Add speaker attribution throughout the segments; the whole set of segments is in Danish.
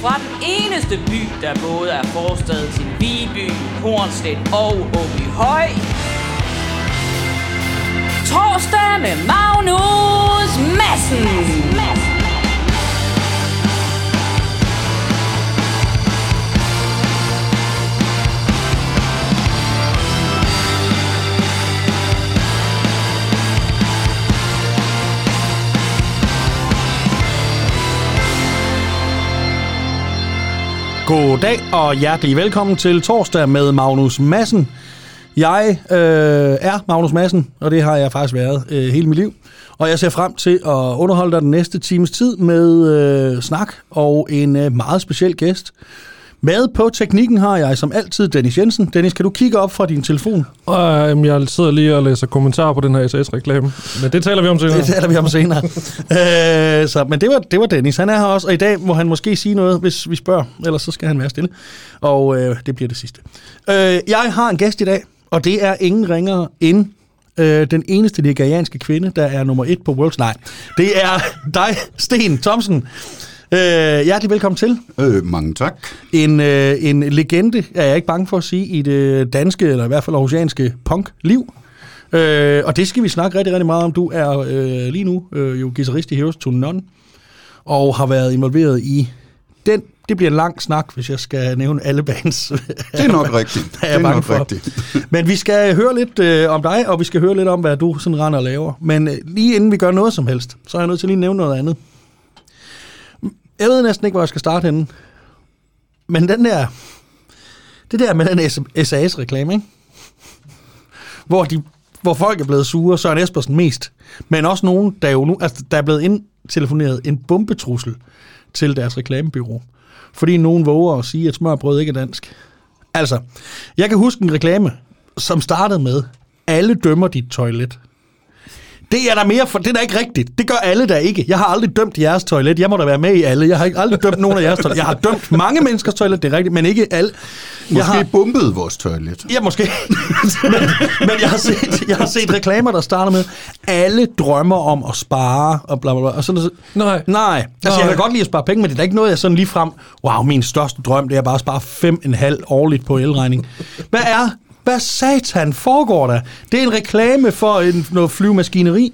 Speaker 1: fra den eneste by, der både er forstad til Viby, Hornstedt og Åby Høj. Torsdag med Magnus Madsen.
Speaker 2: God dag og hjertelig velkommen til torsdag med Magnus Madsen. Jeg øh, er Magnus Madsen, og det har jeg faktisk været øh, hele mit liv. Og jeg ser frem til at underholde dig den næste times tid med øh, snak og en øh, meget speciel gæst. Med på teknikken har jeg som altid Dennis Jensen. Dennis, kan du kigge op fra din telefon?
Speaker 3: Øhm, jeg sidder lige og læser kommentarer på den her SAS-reklame. Men det taler vi om senere.
Speaker 2: Det taler vi om senere. øh, så, men det var, det var Dennis. Han er her også, og i dag må han måske sige noget, hvis vi spørger. Ellers så skal han være stille. Og øh, det bliver det sidste. Øh, jeg har en gæst i dag, og det er ingen ringere end øh, den eneste nigerianske kvinde, der er nummer et på Worlds. Nej, det er dig, Sten Thomsen. Øh, hjertelig velkommen til.
Speaker 4: Øh, mange tak.
Speaker 2: En, øh, en legende, er jeg ikke bange for at sige, i det danske, eller i hvert fald aarhusianske punk-liv. Øh, og det skal vi snakke rigtig, rigtig meget om. Du er øh, lige nu øh, jo guitarist i Heroes to None, og har været involveret i den. Det bliver en lang snak, hvis jeg skal nævne alle bands.
Speaker 4: Det er nok rigtigt.
Speaker 2: er
Speaker 4: det er
Speaker 2: bange
Speaker 4: nok
Speaker 2: for.
Speaker 4: rigtigt.
Speaker 2: Men vi skal høre lidt øh, om dig, og vi skal høre lidt om, hvad du sådan render og laver. Men øh, lige inden vi gør noget som helst, så er jeg nødt til lige at nævne noget andet. Jeg ved næsten ikke, hvor jeg skal starte henne. Men den der... Det der med den SAS-reklame, ikke? Hvor, de, hvor folk er blevet sure, Søren Espersen mest. Men også nogen, der jo nu... Altså, der er blevet indtelefoneret en bombetrussel til deres reklamebyrå. Fordi nogen våger at sige, at smørbrød ikke er dansk. Altså, jeg kan huske en reklame, som startede med, alle dømmer dit toilet. Det er der mere for, det er da ikke rigtigt. Det gør alle der ikke. Jeg har aldrig dømt jeres toilet. Jeg må da være med i alle. Jeg har ikke aldrig dømt nogen af jeres toilet. Jeg har dømt mange menneskers toilet, det er rigtigt, men ikke alle.
Speaker 4: Måske
Speaker 2: Jeg har,
Speaker 4: bombede vores toilet.
Speaker 2: Ja, måske. men, men jeg, har set, jeg har set reklamer, der starter med, alle drømmer om at spare, og bla bla bla. Og sådan, så,
Speaker 3: Nej.
Speaker 2: Nej, altså
Speaker 3: Nej.
Speaker 2: jeg kan godt lide at spare penge, men det er da ikke noget, jeg sådan lige frem, wow, min største drøm, det er bare at spare fem en halv årligt på elregning. Hvad er, hvad satan foregår der? Det er en reklame for en, noget flyvemaskineri,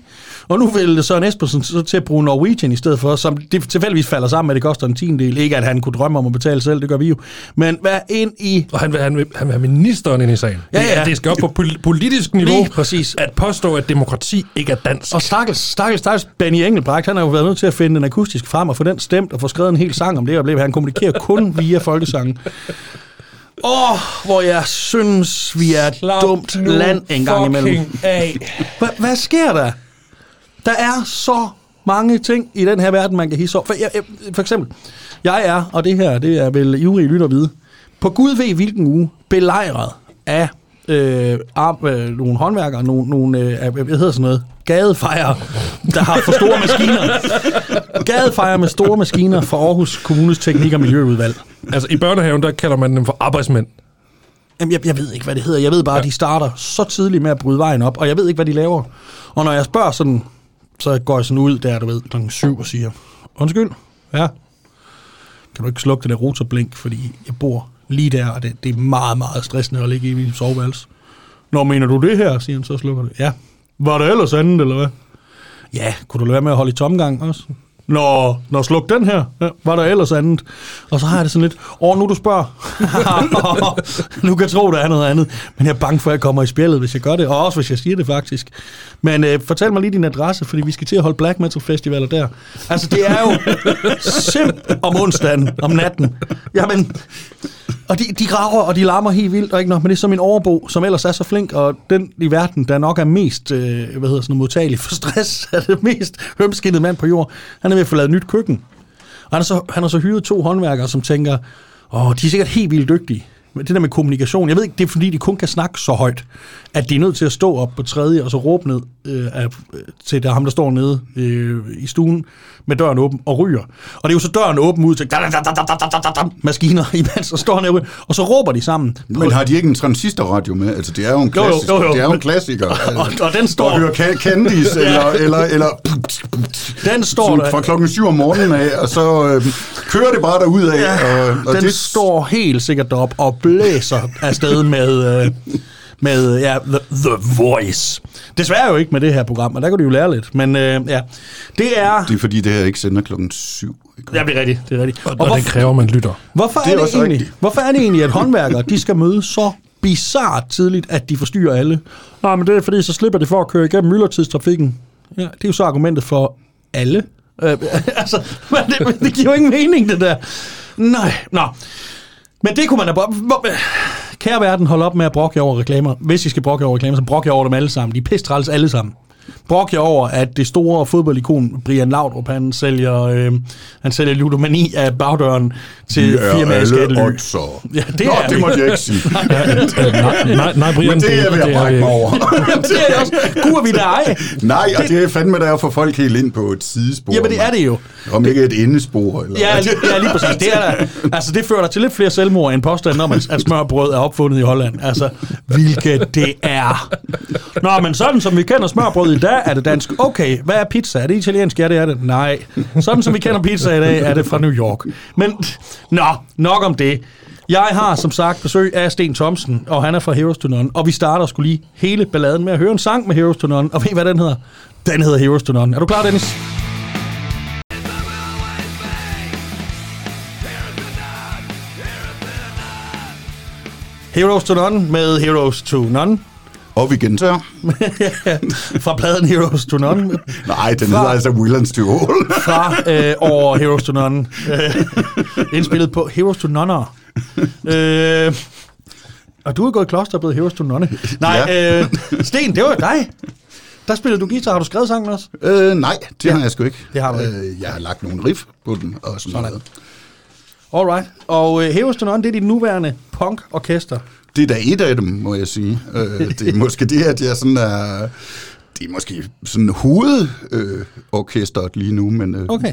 Speaker 2: og nu vil Søren Espersen så til at bruge Norwegian i stedet for, som det tilfældigvis falder sammen med, at det koster en tiendel. Ikke at han kunne drømme om at betale selv, det gør vi jo. Men hvad ind i...
Speaker 3: Og han vil, han, vil, han vil have ministeren ind i sagen.
Speaker 2: Ja,
Speaker 3: Det,
Speaker 2: ja.
Speaker 3: det skal op på pol- politisk niveau
Speaker 2: Lige præcis.
Speaker 3: at påstå, at demokrati ikke er dansk.
Speaker 2: Og stakkels, stakkels, stakkels Benny Engelbrecht, han har jo været nødt til at finde den akustisk frem og få den stemt og få skrevet en hel sang om det øjeblik. Han kommunikerer kun via folkesangen. Åh, oh, hvor jeg synes, vi er et
Speaker 3: Slap
Speaker 2: dumt land en gang imellem.
Speaker 3: af.
Speaker 2: Hva, hvad sker der? Der er så mange ting i den her verden, man kan hisse over. For, jeg, jeg, for eksempel, jeg er, og det her, det er vel ivrige lytter vide, på Gud ved hvilken uge, belejret af øh, ar- øh, nogle håndværkere, nogle, nogle øh, hvad hedder sådan noget, gadefejre, der har for store maskiner. Gadefejre med store maskiner for Aarhus Kommunes Teknik- og Miljøudvalg.
Speaker 3: Altså, i børnehaven, der kalder man dem for arbejdsmænd.
Speaker 2: Jamen, jeg, jeg ved ikke, hvad det hedder. Jeg ved bare, ja. at de starter så tidligt med at bryde vejen op, og jeg ved ikke, hvad de laver. Og når jeg spørger sådan, så går jeg sådan ud der, du ved, klokken syv og siger, undskyld, ja, kan du ikke slukke det der rotorblink, fordi jeg bor lige der, og det, det er meget, meget stressende at ligge i min soveværelse. Nå, mener du det her, siger han, så slukker det. Ja. Var det ellers andet, eller hvad? Ja, kunne du lade være med at holde i tomgang også? Nå, nå sluk den her. Ja, var der ellers andet? Og så har jeg det sådan lidt, åh, nu du spørger. nu kan jeg tro, der er noget andet. Men jeg er bange for, at jeg kommer i spjældet, hvis jeg gør det. Og også, hvis jeg siger det faktisk. Men øh, fortæl mig lige din adresse, fordi vi skal til at holde Black Metal Festivaler der. Altså, det er jo simp om onsdagen, om natten. Jamen, og de, de graver, og de larmer helt vildt, og ikke nok, men det er som min overbo, som ellers er så flink, og den i verden, der nok er mest, øh, hvad hedder sådan noget, modtagelig for stress, er det mest hømskinnede mand på jord. Han er ved at få lavet nyt køkken. Og han har så, han har så hyret to håndværkere, som tænker, åh, de er sikkert helt vildt dygtige. Men det der med kommunikation, jeg ved ikke, det er fordi, de kun kan snakke så højt, at de er nødt til at stå op på tredje og så råbe ned øh, af, til der, ham, der står nede øh, i stuen med døren åben og ryger. Og det er jo så døren åben ud til maskiner, imens så står han og og så råber de sammen.
Speaker 4: Men har de ikke en transistorradio med? Altså, det er jo en
Speaker 2: Jo, jo,
Speaker 4: klassisk,
Speaker 2: jo, jo.
Speaker 4: Det er jo en klassiker.
Speaker 2: Og, og den står,
Speaker 4: Og hører Candice, eller, eller, eller
Speaker 2: den står der,
Speaker 4: fra klokken 7 om morgenen af, og så øh, kører det bare derud af.
Speaker 2: Ja,
Speaker 4: og, og
Speaker 2: den
Speaker 4: det,
Speaker 2: står helt sikkert op og blæser afsted med, øh, med ja, the, the Voice. Desværre jo ikke med det her program, og der kan du jo lære lidt. Men øh, ja, det er...
Speaker 4: det er fordi, det her ikke sender klokken 7. Ikke?
Speaker 2: Ja, det er rigtigt. Det er rigtigt. Og,
Speaker 3: Og,
Speaker 2: og
Speaker 3: og
Speaker 2: hvor,
Speaker 3: det kræver, man lytter.
Speaker 2: hvorfor,
Speaker 4: Det
Speaker 2: er
Speaker 4: er
Speaker 2: det egentlig,
Speaker 4: rigtigt.
Speaker 2: hvorfor er det egentlig, at håndværkere de skal møde så bizart tidligt, at de forstyrrer alle? Nej, men det er fordi, så slipper de for at køre igennem myldretidstrafikken. Ja, det er jo så argumentet for alle. Øh, altså, men det, men det giver jo ingen mening, det der. Nej, nå. Men det kunne man da bare... Kære verden, hold op med at brokke over reklamer. Hvis I skal brokke over reklamer, så brokke over dem alle sammen. De er alle sammen. Brok jer over, at det store fodboldikon Brian Laudrup, han sælger, øh, han sælger ludomani af bagdøren til
Speaker 4: er
Speaker 2: firmaet Skattely. Ja, det
Speaker 4: Nå,
Speaker 2: er
Speaker 4: det måtte jeg ikke sige.
Speaker 3: nej, nej, nej, Brian,
Speaker 4: Men det er jeg ved at
Speaker 3: det
Speaker 4: brække mig over.
Speaker 2: Det er det også. Gud, er vi der ej.
Speaker 4: Nej, og det er fandme der at få folk helt ind på et sidespor.
Speaker 2: Jamen, det er det jo.
Speaker 4: Om ikke et endespor. Eller
Speaker 2: Ja, lige, ja, lige præcis. Det, er der, altså, det fører dig til lidt flere selvmord end påstanden om, at at smørbrød er opfundet i Holland. Altså, hvilket det er. Nå, men sådan som vi kender smørbrød i er det dansk. Okay, hvad er pizza? Er det italiensk? Ja, det er det. Nej. Sådan som vi kender pizza i dag, er det fra New York. Men, nå, nok om det. Jeg har som sagt besøg af Sten Thomsen, og han er fra Heroes to None, og vi starter skulle lige hele balladen med at høre en sang med Heroes to None, og ved I, hvad den hedder? Den hedder Heroes to None. Er du klar, Dennis? Heroes to None med Heroes to None.
Speaker 4: Og vi gentager.
Speaker 2: fra pladen Heroes to None.
Speaker 4: Nej, den
Speaker 2: Fra-
Speaker 4: hedder altså Willands to All.
Speaker 2: Fra øh, over Heroes to None. Øh, indspillet på Heroes to Nonner. Øh, og du er gået i kloster og blevet Heroes to Nonne. Nej,
Speaker 4: Ja.
Speaker 2: øh, Sten, det var dig. Der spillede du guitar. Har du skrevet sangen også?
Speaker 4: øh, nej, det har jeg sgu ikke.
Speaker 2: Det har du ikke.
Speaker 4: Øh, jeg har lagt nogle riff på den og sådan,
Speaker 2: Sådan.
Speaker 4: noget.
Speaker 2: Alright. Og øh, Heroes to None, det er dit nuværende punk-orkester.
Speaker 4: Det er da et af dem, må jeg sige. Øh, det er måske det, at jeg sådan er... Det er måske sådan hovedorkestret øh, lige nu, men øh,
Speaker 2: Okay.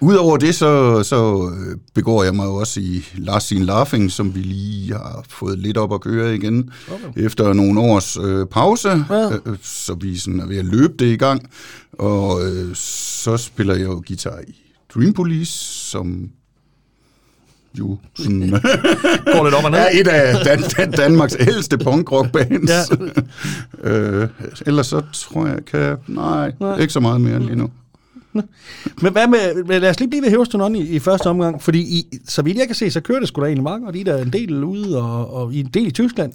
Speaker 4: Udover det, så, så øh, begår jeg mig jo også i Last Seen Laughing, som vi lige har fået lidt op at køre igen, okay. efter nogle års øh, pause,
Speaker 2: Ja.
Speaker 4: øh, så vi sådan er ved at løbe det i gang. Og øh, så spiller jeg jo guitar i Dream Police, som jo sådan,
Speaker 2: Går lidt op og ned.
Speaker 4: er et af Dan- Dan- Danmarks ældste punkrockbands.
Speaker 2: Ja.
Speaker 4: øh, ellers så tror jeg, kan nej,
Speaker 2: Nej.
Speaker 4: ikke så meget mere lige nu.
Speaker 2: Men hvad med, lad os lige blive ved Heroes to i, i første omgang, fordi I, så vidt jeg kan se, så kører det sgu da egentlig meget godt. I er der en del ude, og, og I er en del i Tyskland.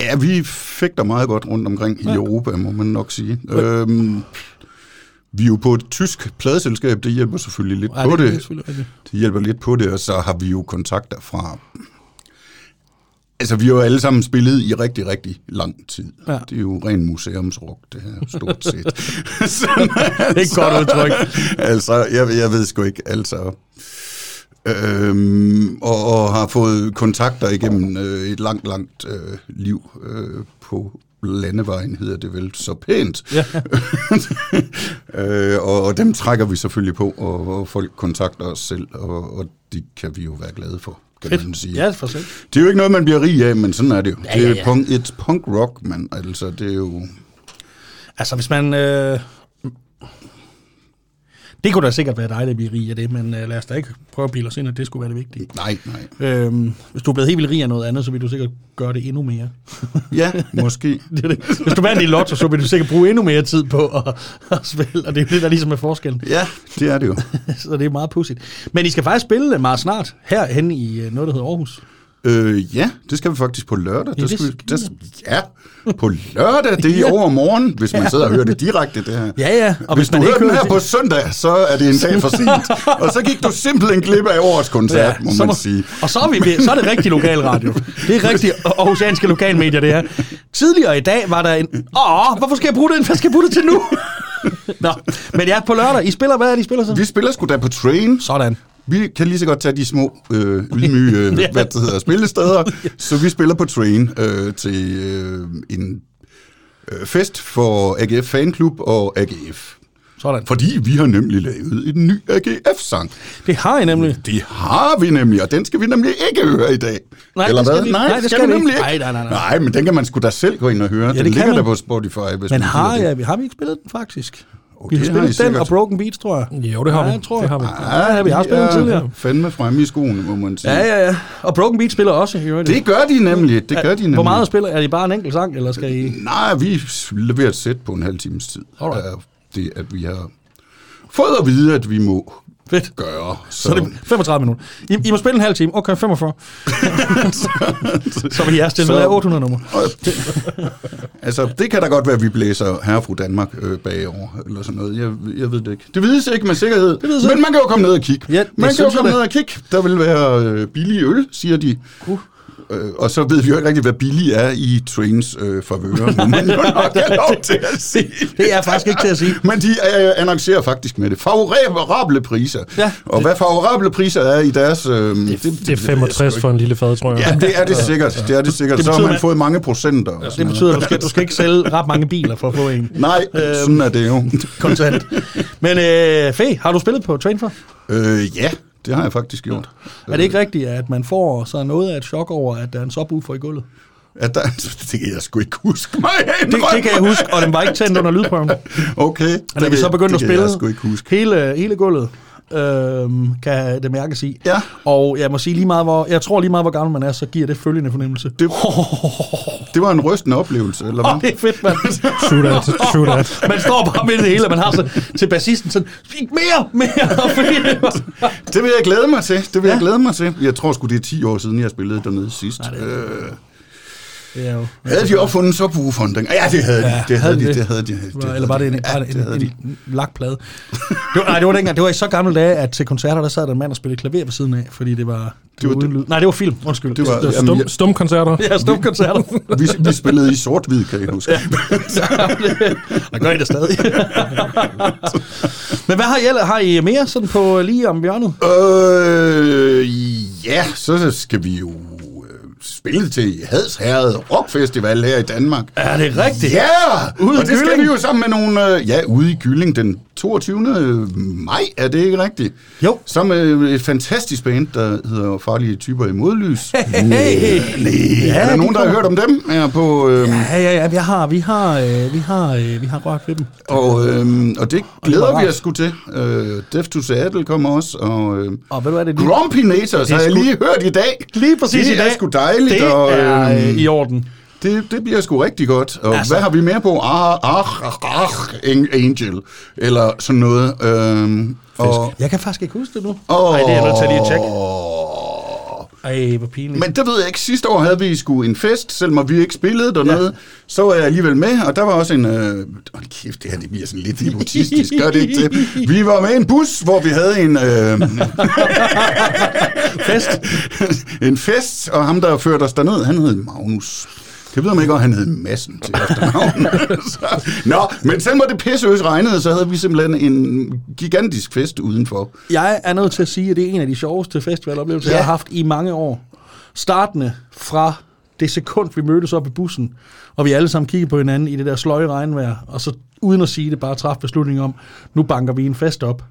Speaker 4: Ja, vi fik der meget godt rundt omkring i Europa, må man nok sige. Øhm, vi er jo på et tysk pladeselskab, det hjælper selvfølgelig lidt
Speaker 2: Ej,
Speaker 4: på
Speaker 2: det
Speaker 4: det.
Speaker 2: selvfølgelig.
Speaker 4: Det hjælper lidt på det, og så har vi jo kontakter fra... Altså, vi har jo alle sammen spillet i rigtig, rigtig lang tid.
Speaker 2: Ja.
Speaker 4: Det er jo ren museumsrock, det her, stort set. så,
Speaker 2: Det er et godt udtryk.
Speaker 4: altså, jeg, jeg ved sgu ikke, altså... Øhm, og, og har fået kontakter igennem øh, et langt, langt øh, liv øh, på landevejen, hedder det vel så pænt.
Speaker 2: Ja.
Speaker 4: øh, og, og dem trækker vi selvfølgelig på, og, og folk kontakter os selv, og, og det kan vi jo være glade for, kan man sige.
Speaker 2: Ja, for selv.
Speaker 4: Det er jo ikke noget, man bliver rig af, men sådan er det jo.
Speaker 2: Ja,
Speaker 4: det er
Speaker 2: ja, ja.
Speaker 4: Punk, et punk rock, man. Altså, det er jo...
Speaker 2: Altså, hvis man... Øh, det kunne da sikkert være dejligt at blive rig af det, men øh, lad os da ikke prøve at pille os ind, at det skulle være det vigtige.
Speaker 4: Nej, nej.
Speaker 2: Øhm, hvis du er blevet helt vildt rig af noget andet, så vil du sikkert gøre det endnu mere.
Speaker 4: Ja, måske.
Speaker 2: Det det. Hvis du vandt i lotto, så vil du sikkert bruge endnu mere tid på at, at spille, og det er det, der ligesom er forskellen.
Speaker 4: Ja, det er det jo.
Speaker 2: Så det er meget pudsigt. Men I skal faktisk spille meget snart herhen i øh, noget, der hedder Aarhus.
Speaker 4: Øh, ja, det skal vi faktisk på lørdag.
Speaker 2: Ja, det
Speaker 4: skal vi, der, ja, på lørdag. Det er i overmorgen, hvis man sidder og hører det direkte, det her.
Speaker 2: Ja, ja.
Speaker 4: Og hvis, hvis du hører den her på søndag, så er det en dag for sent. og så gik du simpelthen glip af årets koncert, ja, må man sige.
Speaker 2: Og så er, vi, ved- så er det rigtig lokalradio. Det er rigtig aarhusianske lokalmedier, det her. Tidligere i dag var der en... Åh, hvorfor skal jeg bruge det? Hvad skal jeg bruge det til nu? Nå, men ja, på lørdag. I spiller, hvad er det, I spiller så?
Speaker 4: Vi spiller sgu da på Train.
Speaker 2: Sådan.
Speaker 4: Vi kan lige så godt tage de små, øh, ydmyge, øh,
Speaker 2: Ja.
Speaker 4: hvad det hedder, spillesteder. Så vi spiller på Train øh, til øh, en øh, fest for AGF Fanklub og AGF.
Speaker 2: Sådan.
Speaker 4: Fordi vi har nemlig lavet en ny AGF-sang.
Speaker 2: Det har I nemlig.
Speaker 4: Det har vi nemlig, og den skal vi nemlig ikke høre i dag.
Speaker 2: Nej,
Speaker 4: Eller
Speaker 2: det skal
Speaker 4: hvad?
Speaker 2: vi-
Speaker 4: Nej,
Speaker 2: nej, det
Speaker 4: skal,
Speaker 2: skal
Speaker 4: vi nemlig
Speaker 2: ikke. Nej, nej, nej, nej.
Speaker 4: Nej, men den kan man sgu da selv gå ind og høre.
Speaker 2: det
Speaker 4: den ligger
Speaker 2: man.
Speaker 4: der på Spotify. Hvis
Speaker 2: Men har jeg, vi har vi ikke spillet den faktisk?
Speaker 4: Oh,
Speaker 2: vi har
Speaker 4: det
Speaker 2: spillet den
Speaker 4: sikkert.
Speaker 2: og Broken Beats, tror jeg.
Speaker 3: Jo, det har
Speaker 2: Ja,
Speaker 3: vi.
Speaker 2: jeg tror
Speaker 3: det
Speaker 2: jeg.
Speaker 3: har vi.
Speaker 2: Ja, vi har spillet den
Speaker 4: er
Speaker 2: tidligere.
Speaker 4: fandme fremme i skoene, må man sige.
Speaker 2: Ja, ja, ja. Og Broken Beats spiller også. i øvrigt.
Speaker 4: Det gør de nemlig. Det gør de nemlig.
Speaker 2: Hvor meget spiller? Er det bare en enkelt sang, eller skal I...
Speaker 4: Nej, vi leverer et sæt på en halv times tid.
Speaker 2: Alright.
Speaker 4: Er Det, at vi har fået at vide, at vi må
Speaker 2: Fedt.
Speaker 4: gøre. Så,
Speaker 2: Så er det 35 minutter. I, I må spille en halv time. Okay, 45. så vil jeg stille med 800 nummer.
Speaker 4: altså, det kan da godt være, at vi blæser herre fru Danmark øh, bagover, eller sådan noget. Jeg, jeg ved det ikke. Det vides ikke med sikkerhed,
Speaker 2: vides
Speaker 4: men man kan jo komme ned og kigge.
Speaker 2: Ja, det
Speaker 4: man kan jo komme
Speaker 2: da.
Speaker 4: ned og kigge. Der vil være øh, billig øl, siger de.
Speaker 2: Uh.
Speaker 4: Øh, og så ved vi jo ikke rigtigt, hvad billig er i trains øh, favører, må man jo nok have lov til at sige.
Speaker 2: Det er faktisk ikke til at sige.
Speaker 4: Men de øh, annoncerer faktisk med det. Favorable priser.
Speaker 2: Ja.
Speaker 4: Og hvad favorable priser er i deres... Øh, det,
Speaker 3: Det er 65 for en lille fad, tror jeg.
Speaker 4: Ja, det er det sikkert. Det er det sikkert.
Speaker 2: Det
Speaker 4: så har
Speaker 2: betyder,
Speaker 4: man fået mange procenter. og
Speaker 2: Det betyder, at du skal, du skal ikke sælge ret mange biler for at få en.
Speaker 4: Nej, sådan er det jo.
Speaker 2: kontant. Men øh, Fæ, har du spillet på Train for?
Speaker 4: Øh, ja, det har jeg faktisk gjort.
Speaker 2: Er det ikke rigtigt, at man får så noget af et chok over, at der er en subwoofer i gulvet?
Speaker 4: At der, det kan jeg sgu ikke huske mig
Speaker 2: Det, det kan jeg huske, og den var ikke tændt under lydprøven.
Speaker 4: Okay.
Speaker 2: Og da vi så begyndte at
Speaker 4: det
Speaker 2: spille
Speaker 4: kan jeg sgu ikke huske.
Speaker 2: hele, hele gulvet, øhm, kan det mærkes i.
Speaker 4: Ja.
Speaker 2: Og jeg må sige lige meget, hvor, jeg tror lige meget, hvor gammel man er, så giver det følgende fornemmelse.
Speaker 4: Det, det var en rystende oplevelse, eller hvad?
Speaker 2: det er fedt, mand.
Speaker 3: True that, true that.
Speaker 2: Man står bare midt i det hele, og man har så til bassisten sådan, "Speak mere, mere. Fordi det var-
Speaker 4: Det vil jeg glæde mig til. Det vil ja. jeg glæde mig til. Jeg tror sgu, det er 10 år siden, jeg spillede dernede sidst.
Speaker 2: Nej, det
Speaker 4: øh,
Speaker 2: det er jo...
Speaker 4: havde de opfundet subwooferen? Ja, det havde de.
Speaker 2: Ja,
Speaker 4: det havde de.
Speaker 2: det?
Speaker 4: Det havde de. Det
Speaker 2: Var, eller var det en,
Speaker 4: Ja,
Speaker 2: en,
Speaker 4: det havde
Speaker 2: en,
Speaker 4: de.
Speaker 2: en lakplade? Det var, nej, det var dengang. Det var i så gamle dage, at til koncerter, der sad der en mand og spillede klaver ved siden af, fordi det var, det
Speaker 4: Det
Speaker 2: var
Speaker 4: var
Speaker 2: uden lyd. Nej, det var film. Undskyld.
Speaker 4: Det var-
Speaker 3: Det er
Speaker 4: Jamen,
Speaker 3: stum,
Speaker 4: jeg-
Speaker 3: stumkoncerter.
Speaker 2: Ja, stumkoncerter.
Speaker 4: Vi, vi spillede i sort-hvid, kan jeg huske.
Speaker 2: Ja. Og gør I det stadig. Men hvad har I, ellers- har I mere sådan på lige om hjørnet?
Speaker 4: Øh, ja, så skal vi jo øh, spille til Hadsherred Rockfestival her i Danmark.
Speaker 2: Er det rigtigt?
Speaker 4: Ja,
Speaker 2: Ude
Speaker 4: og det skal vi jo sammen med nogle, øh, ja, ude i Gylling den 22. maj, er det ikke rigtigt?
Speaker 2: Jo.
Speaker 4: Sammen med et fantastisk band, der hedder Farlige Typer i Modlys.
Speaker 2: Hey!
Speaker 4: Nej,
Speaker 2: Ja,
Speaker 4: er der
Speaker 2: de
Speaker 4: nogen, der har hørt om dem? Er på, øh,
Speaker 2: Ja, ja, ja, vi har, vi har, øh, vi har, øh, vi har rørt ved dem.
Speaker 4: og, øh, og det glæder
Speaker 2: var
Speaker 4: vi
Speaker 2: rart.
Speaker 4: os sgu til. Øh, Death to Seattle kommer også, og... Øh,
Speaker 2: Og ved du hvad, det er lige,
Speaker 4: Grumpinators har jeg lige hørt i dag.
Speaker 2: lige præcis
Speaker 4: det
Speaker 2: i dag.
Speaker 4: er sgu dejligt.
Speaker 2: Det
Speaker 4: og,
Speaker 2: er
Speaker 4: øhm,
Speaker 2: øh, i orden.
Speaker 4: det, det bliver sgu rigtig godt. Og
Speaker 2: Altså-
Speaker 4: hvad har vi mere på? Ah, ah, ah, Angel. Eller sådan noget. Øhm, og,
Speaker 2: Jeg kan faktisk ikke huske det nu.
Speaker 4: og,
Speaker 2: Ej, det er jeg nødt til lige at tjekke. Ej, hvor pinligt.
Speaker 4: Men det ved jeg ikke. Sidste år havde vi sgu en fest, selvom vi ikke spillede dernede. Ja. Så var jeg alligevel med, og der var også en... Øh, hold kæft, det her det bliver sådan lidt hypotistisk. Gør det ikke det? Vi var med i en bus, hvor vi havde en... Øh,
Speaker 2: Fest.
Speaker 4: en fest, og ham, der førte os derned, han hed Magnus. Det ved man ikke, om han hed Massen til efternavn. Nå, men selvom det pisseøs regnede, så havde vi simpelthen en gigantisk fest udenfor.
Speaker 2: Jeg er nødt til at sige, at det er en af de sjoveste festivaloplevelser,
Speaker 4: Ja.
Speaker 2: jeg har haft i mange år. Startende fra det sekund, vi mødtes op i bussen, og vi alle sammen kiggede på hinanden i det der sløje regnvejr, og så uden at sige det, bare træffe beslutningen om, nu banker vi en fest op.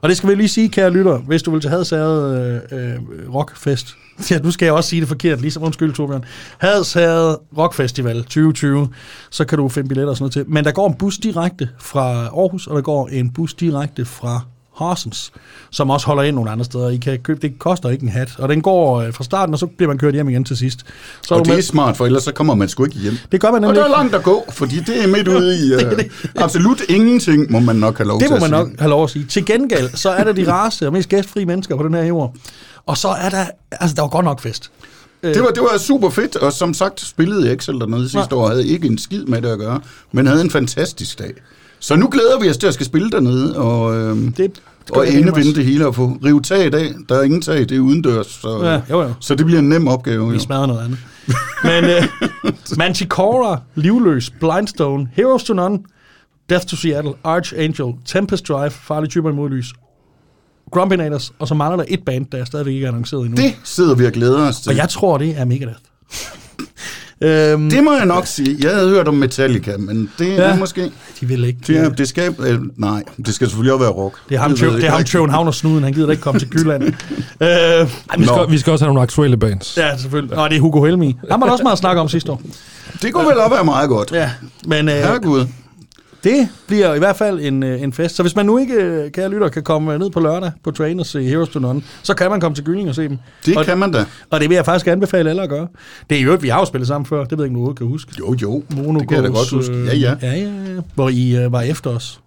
Speaker 2: Og det skal vi lige sige, kære lytter, hvis du vil til Hadsherred øh, øh, Rockfest. Ja, nu skal jeg også sige det forkert, ligesom undskyld, Torbjørn. Hadsherred Rockfestival 2020, så kan du finde billetter og sådan noget til. Men der går en bus direkte fra Aarhus, og der går en bus direkte fra Horsens, som også holder ind nogle andre steder. I kan købe, det koster ikke en hat, og den går øh, fra starten, og så bliver man kørt hjem igen til sidst. Så er
Speaker 4: Og
Speaker 2: du
Speaker 4: det
Speaker 2: med-
Speaker 4: er smart, for ellers så kommer man sgu ikke hjem.
Speaker 2: det gør man
Speaker 4: Og
Speaker 2: nemlig
Speaker 4: der er langt at gå, fordi det er midt ude i
Speaker 2: Det er
Speaker 4: uh,
Speaker 2: det.
Speaker 4: absolut ingenting, må man nok have lov
Speaker 2: Det
Speaker 4: til
Speaker 2: må
Speaker 4: at
Speaker 2: man
Speaker 4: sige.
Speaker 2: nok have lov at sige. Til gengæld, så er der de rareste og mest gæstfrie mennesker på den her jord. Og så er der, altså der var godt nok fest.
Speaker 4: Det var, det var super fedt, og som sagt spillede jeg ikke selv dernede sidste
Speaker 2: Nej.
Speaker 4: år, havde ikke en skid med det at gøre, men havde en fantastisk dag. Så nu glæder vi os til at skal spille dernede, og, øhm,
Speaker 2: Det
Speaker 4: og endevinde det hele og få rive tag i dag. Der er ingen tag, det er udendørs, så,
Speaker 2: Ja, jo, jo.
Speaker 4: så det bliver en nem opgave.
Speaker 2: Vi
Speaker 4: Jo.
Speaker 2: smadrer noget andet. Men uh, Manticora, Livløs, Blindstone, Heroes to None, Death to Seattle, Archangel, Tempest Drive, Farlige Typer imod lys, Grumpinators, og så mangler der et band, der stadigvæk ikke er annonceret endnu.
Speaker 4: Det sidder vi og glæder os til.
Speaker 2: Og jeg tror, det er Megadeth. Øhm,
Speaker 4: Det må jeg nok sige. Jeg havde hørt om Metallica, men det
Speaker 2: Ja.
Speaker 4: er måske...
Speaker 2: de vil ikke.
Speaker 4: Det, er, det skal... Øh, nej, det skal selvfølgelig også være rock.
Speaker 2: Det er ham, det er ham. København og Snuden. Han gider da ikke komme til Jylland. øh,
Speaker 3: Ej, vi, skal,
Speaker 4: Nå.
Speaker 3: vi skal også have nogle aktuelle bands.
Speaker 2: ja, selvfølgelig. Og det er Hugo Helmi. Han var der også meget at snakke om sidste år.
Speaker 4: Det kunne vel også være meget godt.
Speaker 2: Ja, men øh,
Speaker 4: Herregud.
Speaker 2: Det bliver i hvert fald en, øh, en fest. Så hvis man nu ikke, øh, kære lytter, kan komme ned på lørdag på Train og se Heroes to None, så kan man komme til Gylling og se dem.
Speaker 4: Det
Speaker 2: og,
Speaker 4: kan man da.
Speaker 2: Og det vil jeg faktisk anbefale alle at gøre. Det er jo vi har jo spillet sammen før. Det ved jeg ikke, om du kan huske.
Speaker 4: Jo, jo.
Speaker 2: Monogos,
Speaker 4: det kan jeg da godt huske. Ja, ja.
Speaker 2: Ja, ja, ja. Hvor I øh, var efter os.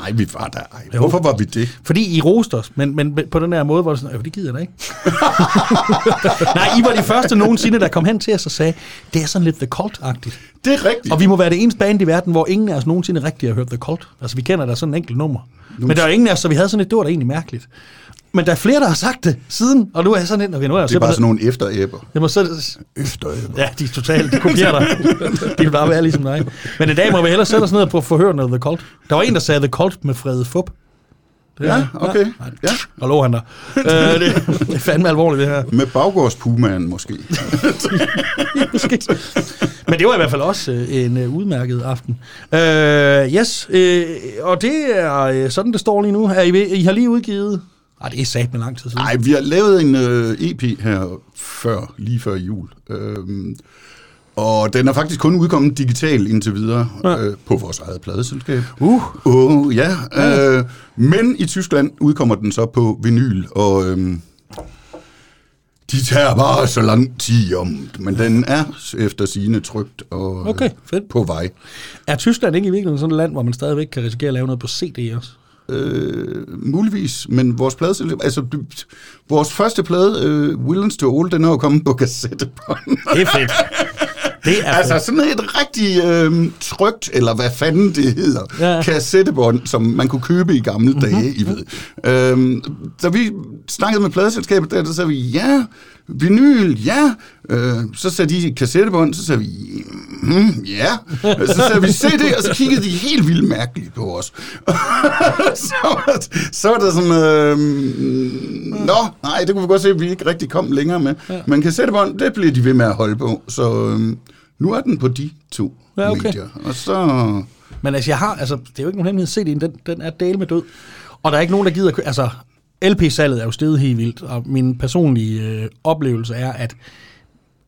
Speaker 4: Nej, vi var der. Ej,
Speaker 2: Jo.
Speaker 4: hvorfor var vi det?
Speaker 2: Fordi I roste os, men, men på den der måde, hvor det sådan, "Øh, det gider jeg da ikke. Nej, I var de første nogensinde, der kom hen til os og sagde, det er sådan lidt The Cult-agtigt.
Speaker 4: Det er rigtigt.
Speaker 2: Og vi må være det eneste band i verden, hvor ingen af os nogensinde rigtig har hørt The Cult. Altså, vi kender der sådan en enkelt nummer. Men der er ingen af os, så vi havde sådan et, det var da egentlig mærkeligt. Men der er flere, der har sagt det siden, og nu er jeg sådan en, okay, nu er jeg
Speaker 4: det er bare sådan nogle efteræber.
Speaker 2: jeg må så,
Speaker 4: Efter
Speaker 2: ja, de er totalt, de kopierer dig. de vil bare være ligesom dig. Men i dag må vi hellere sætte os ned og prøve at forhøre noget The Cult. Der var en, der sagde The Cult med Frede Fup. Det
Speaker 4: Ja, okay. Ja.
Speaker 2: Og lå han der. øh, det, det er fandme alvorligt, det her.
Speaker 4: Med baggårdspumaen måske.
Speaker 2: Måske. Men det var i hvert fald også øh, en øh, udmærket aften. Øh, yes, øh, og det er sådan, det står lige nu. Er I, I har lige udgivet... Ej, det er sat med lang tid siden.
Speaker 4: Nej, vi har lavet en øh, EP her før, lige før jul. Øhm, og den er faktisk kun udkommet digital indtil videre
Speaker 2: Ja.
Speaker 4: øh, på vores eget pladeselskab.
Speaker 2: Uh.
Speaker 4: Uh, ja. Øh, men i Tyskland udkommer den så på vinyl, og øhm, de tager bare så lang tid om men den er efter sine trygt og
Speaker 2: Okay, fedt.
Speaker 4: på vej.
Speaker 2: Er Tyskland ikke i virkeligheden sådan et land, hvor man stadigvæk kan risikere at lave noget på CD også?
Speaker 4: Øh, muligvis, men vores plade, altså vores første plade, øh, Williams to Old, den er jo kommet på kassettebånd.
Speaker 2: Det er fedt. Det er
Speaker 4: altså
Speaker 2: fedt.
Speaker 4: sådan et rigtig øh, trygt, eller hvad fanden det hedder,
Speaker 2: Ja.
Speaker 4: kassettebånd, som man kunne købe i gamle
Speaker 2: Mhm.
Speaker 4: dage, I ved. Øh, så vi snakkede med pladeselskabet der, der sagde vi, ja, vinyl, ja. Øh, så sagde de kassettebånd, så sagde vi, mm, ja. Så sagde vi CD, og så kiggede de helt vildt mærkeligt på os. så, så var der sådan, øh, nå, nej, det kunne vi godt se, at vi ikke rigtig kom længere med. Ja. Men kassettebånd, det blev de ved med at holde på. Så øh, nu er den på de to
Speaker 2: Ja, okay.
Speaker 4: medier. Og så...
Speaker 2: Men altså, jeg har, altså, det er jo ikke nogen hemmelighed, CD'en, den, den er del med død. Og der er ikke nogen, der gider Altså, LP-salget er jo steget helt vildt, og min personlige øh, oplevelse er, at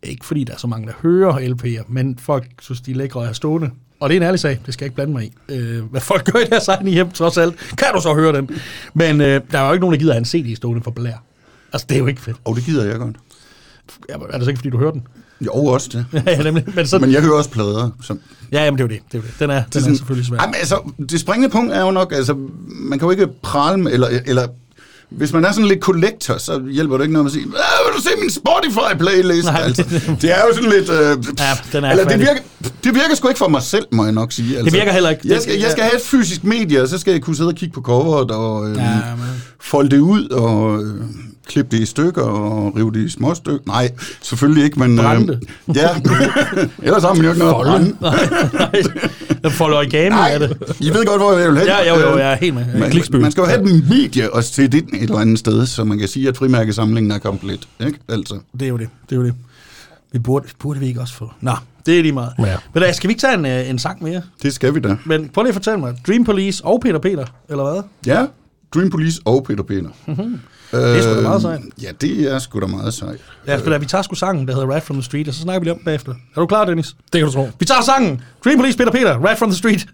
Speaker 2: ikke fordi der er så mange, der hører LP'er, men folk synes, de er lækre at have stående. Og det er en ærlig sag, det skal jeg ikke blande mig i. Øh, hvad folk gør i deres egen hjem, trods alt, kan du så høre den. Men øh, der er jo ikke nogen, der gider have en CD stående for blær. Altså, det er jo ikke fedt.
Speaker 4: Og det gider jeg godt.
Speaker 2: Ja, Er det så ikke, fordi du hører den?
Speaker 4: Jo, også det.
Speaker 2: ja, nemlig. Men så,
Speaker 4: Men jeg hører også plader. Som,
Speaker 2: ja, jamen, det er jo det. det, er jo det. Den er, den er selvfølgelig svær.
Speaker 4: Jamen, altså, det springende punkt er jo nok, altså, man kan jo ikke prale med, eller, eller hvis man er sådan lidt collector, så hjælper det ikke noget at sige, "Ah, vil du se min Spotify-playlist? Altså,
Speaker 2: det-
Speaker 4: det er jo sådan lidt... Øh,
Speaker 2: Ja, den er
Speaker 4: eller det virker, det virker sgu ikke for mig selv, må jeg nok sige. Altså,
Speaker 2: virker heller ikke.
Speaker 4: Jeg skal, jeg skal have et fysisk medie, og så skal jeg kunne sidde og kigge på coveret og øh,
Speaker 2: Ja,
Speaker 4: ja,
Speaker 2: men-
Speaker 4: folde det ud og øh, klippe det i stykker og rive det i små stykker. Nej, selvfølgelig ikke, men...
Speaker 2: Brænde det.
Speaker 4: ja, ellers har man jo ikke noget at brænde.
Speaker 2: Nej, nej. Den får origami
Speaker 4: Nej,
Speaker 2: af det.
Speaker 4: I ved godt, hvor jeg vil hen.
Speaker 2: Ja, jo, jo,
Speaker 4: Øh,
Speaker 2: jeg er helt med.
Speaker 4: man,
Speaker 3: Kliksby.
Speaker 4: man skal jo have et medie og sætte ind et eller andet sted, så man kan sige, at frimærkesamlingen er komplet. Ikke? Altså.
Speaker 2: Det er jo det. Det er jo det. Vi burde, burde vi ikke også få. Nå, det er lige meget.
Speaker 3: Ja.
Speaker 2: Men da, skal vi ikke tage en, øh, en sang mere?
Speaker 4: Det skal vi da.
Speaker 2: Men prøv lige at fortælle mig. Dream Police og Peter Peter, eller hvad?
Speaker 4: Ja, Dream Police og Peter Peter. Mm-hmm. Øh,
Speaker 2: Det er sgu da meget sejt.
Speaker 4: Ja, det er sgu da meget sejt.
Speaker 2: Lad os spille, vi tager sgu sangen, der hedder Rat from the Street, og så snakker vi lige om bagefter. Er du klar, Dennis?
Speaker 3: Det kan du tro.
Speaker 2: Vi tager sangen. Dream Police, Peter Peter, Rat from the Street.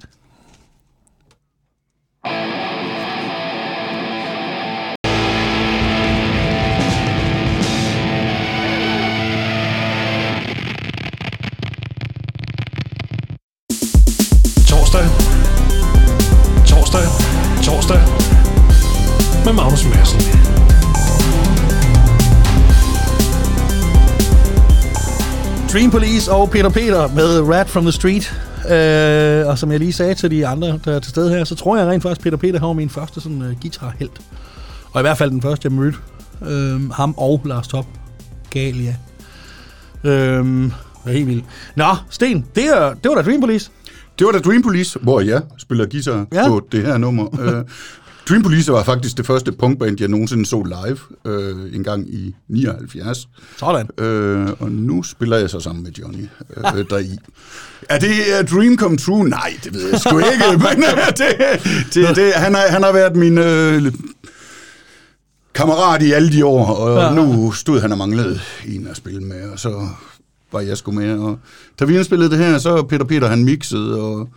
Speaker 2: Dream Police og Peter Peter med Rat from the Street. Øh, og som jeg lige sagde til de andre, der er til stede her, så tror jeg rent faktisk, Peter Peter har min første sådan, uh, guitarhelt. Og i hvert fald den første, jeg mødte. Øh, ham og Lars Top. Gal, ja. Øh, det er helt vildt. Nå, Sten, det, er, det var da Dream Police.
Speaker 4: Det var da Dream Police, hvor jeg spiller guitar
Speaker 2: Ja.
Speaker 4: ja. på det her nummer. Dream Police var faktisk det første punkband, jeg nogensinde så live, øh, en gang i 79.
Speaker 2: Sådan.
Speaker 4: Øh, og nu spiller jeg så sammen med Johnny øh, deri. Er det uh, Dream Come True? Nej, det ved jeg sgu ikke. Men øh, det, det, det, han, har, han har været min øh, kammerat i alle de år, og
Speaker 2: ja.
Speaker 4: nu stod han og manglede en at spille med, og så var jeg sgu med. Og da vi indspillede det her, så Peter Peter han mixede, og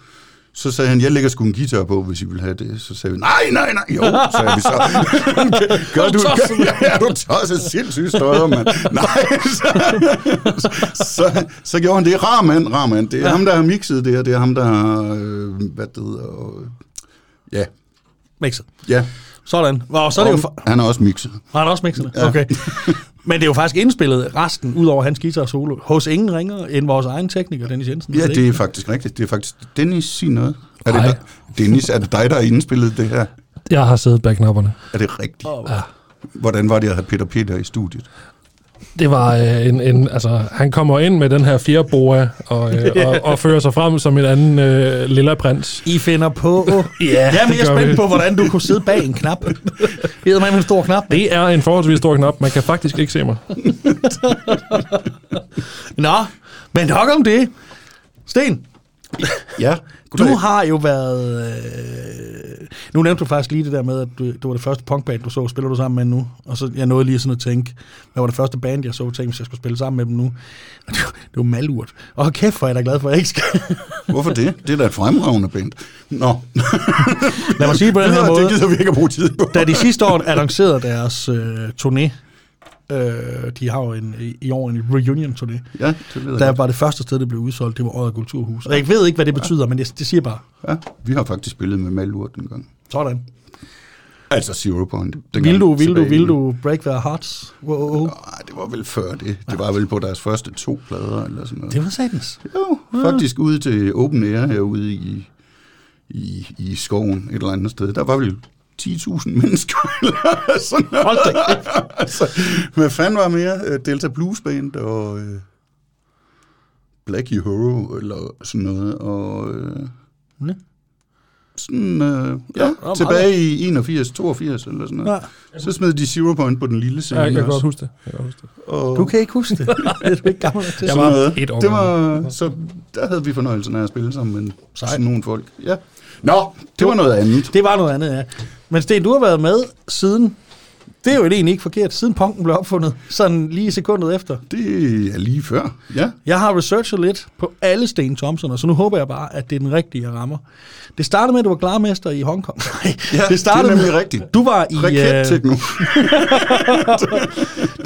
Speaker 4: så sagde han, jeg lægger sgu en guitar på, hvis I vil have det. Så sagde vi, nej, nej, nej, jo, sagde vi så. Gør du, gør, ja, du tosset sindssygt støder, mand. Nej, så, så, så gjorde han det. Rar mand, rar mand. Det er ja. ham, der har mixet det her. Det er ham, der har, øh, hvad det hedder, og, ja,
Speaker 2: Mixet.
Speaker 4: ja.
Speaker 2: Sådan. Og så er det jo...
Speaker 4: Og
Speaker 2: For...
Speaker 4: han har også mixet.
Speaker 2: Har han også mixet det?
Speaker 4: Ja.
Speaker 2: Okay. Men det er jo faktisk indspillet resten, ud over hans guitar solo, hos ingen ringer end vores egen tekniker, Dennis Jensen.
Speaker 4: Ja,
Speaker 2: Er
Speaker 4: det er faktisk rigtigt. Det er faktisk... Dennis, sig noget. Er det dig? Dennis, er det dig, der har indspillet det her?
Speaker 3: Jeg har siddet bag knapperne.
Speaker 4: Er det rigtigt?
Speaker 3: Ja.
Speaker 4: Hvordan var det at have Peter Peter i studiet?
Speaker 3: Det var øh, en, en, altså, han kommer ind med den her fjerde boa og, øh, og, og fører sig frem som en anden øh, lilla prins.
Speaker 2: I finder på...
Speaker 3: Ja,
Speaker 2: Jeg er mere spændt
Speaker 3: vi.
Speaker 2: på, hvordan du kunne sidde bag en knap. Det er med en stor knap.
Speaker 3: Det er en forholdsvis stor knap. Man kan faktisk ikke se mig.
Speaker 2: Nå, men nok om det. Sten,
Speaker 4: Ja,
Speaker 2: du har jo været... Øh... Nu nævnte du faktisk lige det der med, at du, det var det første punkband, du så. Spiller du sammen med nu? Og så jeg nåede lige sådan at tænke, hvad var det første band, jeg så? Tænkte, hvis jeg skulle spille sammen med dem nu. Og det, var- det var malurt. Og kæft, hvor er jeg da glad for, at jeg ikke skal.
Speaker 4: Hvorfor det? Det er da et fremragende band. Nå,
Speaker 2: Lad mig sige det på den her
Speaker 4: det
Speaker 2: måde.
Speaker 4: gider vi ikke at bruge tid på.
Speaker 2: Da de sidste år annoncerede deres øh, turné, øh, de har jo en, i, år en reunion-turné,
Speaker 4: Ja, det ved jeg.
Speaker 2: der var det første sted, det blev udsolgt, det var Odder Kulturhus. Og jeg ved ikke, hvad det betyder, men det, det siger bare
Speaker 4: Ja, vi har faktisk spillet med Malurt en gang.
Speaker 2: sådan.
Speaker 4: Altså Zero Point. dengang
Speaker 2: Vil du, vil du, vil du break their hearts? Wow, wow.
Speaker 4: Nej, det var vel før det. Det var vel på deres første to plader eller sådan noget.
Speaker 2: Det var satans.
Speaker 4: Jo, faktisk ude til open air herude i, i, i skoven et eller andet sted. Der var vel 10.000 mennesker eller sådan noget.
Speaker 2: Hold da
Speaker 4: altså, hvad fanden var mere? Øh, Delta Blues Band og øh, Black Hero eller sådan noget. Og øh,
Speaker 2: Ja.
Speaker 4: sådan, øh, ja,
Speaker 2: Ja,
Speaker 4: tilbage i 81, 82 eller sådan noget.
Speaker 2: Ja.
Speaker 4: Så smed de Zero Point på den lille scene.
Speaker 3: Ja, jeg kan godt
Speaker 4: også.
Speaker 3: huske det. Jeg kan godt huske det.
Speaker 4: Og
Speaker 2: Du kan ikke huske det. det er du ikke gammel til.
Speaker 3: Jeg var
Speaker 4: noget.
Speaker 3: et år
Speaker 4: Det var, så der havde vi fornøjelsen af at spille sammen med sådan nogle folk. Ja. Nå, det var noget andet.
Speaker 2: Det var noget andet, ja. Men Sten, du har været med siden... Det er jo egentlig ikke forkert, siden punken blev opfundet. Sådan lige sekundet efter.
Speaker 4: Det er lige før. Ja.
Speaker 2: Jeg har researchet lidt på alle Sten Thompson, så nu håber jeg bare, at det er den rigtige, jeg rammer. Det startede med, at du var klarmester i Hongkong. Nej,
Speaker 4: Ja,
Speaker 2: det startede
Speaker 4: det er nemlig
Speaker 2: med,
Speaker 4: rigtigt.
Speaker 2: Du var i... Øh,
Speaker 4: Rakettekno.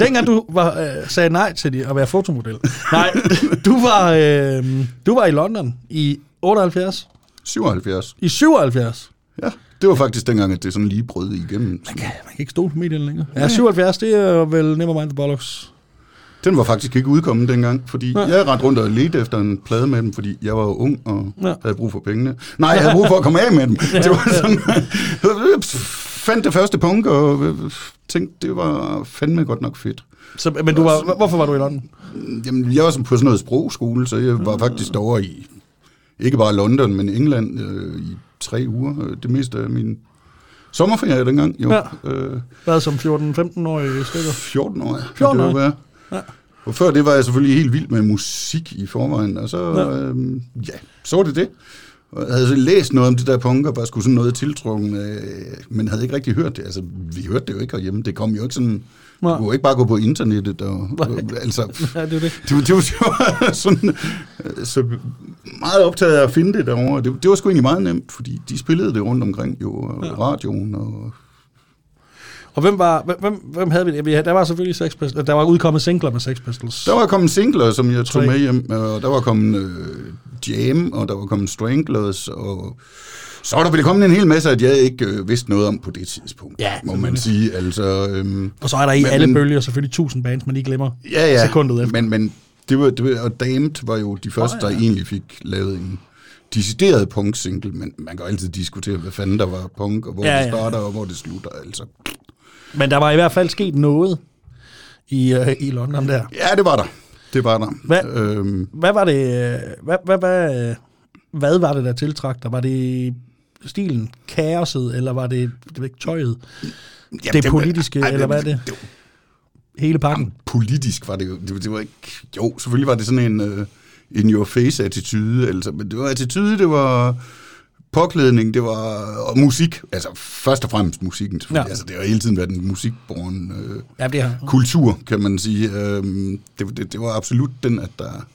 Speaker 2: dengang du var, øh, sagde nej til det, at være fotomodel. Nej, du var, øh, du var i London i 78.
Speaker 4: 77.
Speaker 2: I 77.
Speaker 4: Ja, det var faktisk dengang, at det sådan lige brød igennem.
Speaker 2: Man kan, man kan ikke stole på medierne længere. Ja, 77, det er vel Nevermind the Bollocks.
Speaker 4: Den var faktisk ikke udkommet dengang, fordi
Speaker 2: Nej.
Speaker 4: jeg ret rundt og ledte efter en plade med dem, fordi jeg var jo ung og
Speaker 2: Ja.
Speaker 4: havde brug for pengene. Nej, jeg havde brug for at komme af med dem. Det var sådan, jeg fandt det første punk og øh, tænkte, det var fandme godt nok fedt.
Speaker 2: Så, men du var, hvorfor var du i London?
Speaker 4: Jamen, jeg var på sådan noget sprogskole, så jeg var faktisk derovre i, ikke bare London, men England øh, i tre uger. øh, Det meste af min sommerferie dengang, jo.
Speaker 2: Ja.
Speaker 4: Øh,
Speaker 2: Hvad som 14-15-årig stykker?
Speaker 4: 14 år,
Speaker 2: 14
Speaker 4: det
Speaker 2: år.
Speaker 4: være.
Speaker 2: Ja.
Speaker 4: Og før det var jeg selvfølgelig helt vild med musik i forvejen, og så,
Speaker 2: Ja.
Speaker 4: øhm, ja så var det det. Og jeg havde så læst noget om det der punk, og bare skulle sådan noget tiltrukken, øh, men havde ikke rigtig hørt det. Altså, vi hørte det jo ikke herhjemme. Det kom jo ikke sådan...
Speaker 2: Nej.
Speaker 4: Du kunne ikke bare gå på internettet og... og altså,
Speaker 2: Ja, det er det.
Speaker 4: det, var- det, var, det var sådan, øh, så meget optaget af at finde det derovre. Det, det var sgu egentlig meget nemt, fordi de spillede det rundt omkring jo, og
Speaker 2: Ja.
Speaker 4: radioen og...
Speaker 2: Og hvem var, hvem- hvem, havde vi Der var selvfølgelig Sex Pistols. Der var udkommet singler med Sex Pistols.
Speaker 4: Der var kommet singler, som jeg tog med hjem, og der var kommet øh, Jam, og der var kommet Stranglers, og så var der vel kommet en hel masse, at jeg ikke øh, vidste noget om på det tidspunkt,
Speaker 2: Ja,
Speaker 4: må man sige. Altså, øhm,
Speaker 2: Og så er der i
Speaker 4: Men-
Speaker 2: alle bølger selvfølgelig 1000 bands, man lige glemmer.
Speaker 4: ja, ja,
Speaker 2: Sekundet efter.
Speaker 4: men, men det var, det var, og Damned var jo de første,
Speaker 2: ja.
Speaker 4: der egentlig fik lavet en decideret punk-single, men man kan jo altid diskutere, hvad fanden der var punk, og hvor
Speaker 2: Ja,
Speaker 4: ja,
Speaker 2: ja,
Speaker 4: det
Speaker 2: ja.
Speaker 4: starter, og hvor det slutter. Altså.
Speaker 2: Men der var i hvert fald sket noget i, uh, i London der.
Speaker 4: Ja, det var der. Det var der.
Speaker 2: Hvad?
Speaker 4: Øhm,
Speaker 2: Hvad var det, øh, hvad, hvad, hvad, øh, hvad var det, der tiltrak dig? Var det stilen kaoset, eller var det, det var ikke tøjet?
Speaker 4: Jamen,
Speaker 2: det
Speaker 4: var-
Speaker 2: politiske,
Speaker 4: ej,
Speaker 2: eller hvad er det?
Speaker 4: det
Speaker 2: Hele pakken?
Speaker 4: politisk var det jo, det, det var ikke, jo, selvfølgelig var det sådan en, øh, en your face attitude, altså, men det var attitude, det var påklædning, det var og musik, altså først og fremmest musikken, selvfølgelig.
Speaker 2: Ja.
Speaker 4: Altså det har hele tiden været en musikborn øh,
Speaker 2: Ja, det har.
Speaker 4: kultur, kan man sige. Øhm, det, det, det var absolut den, at der,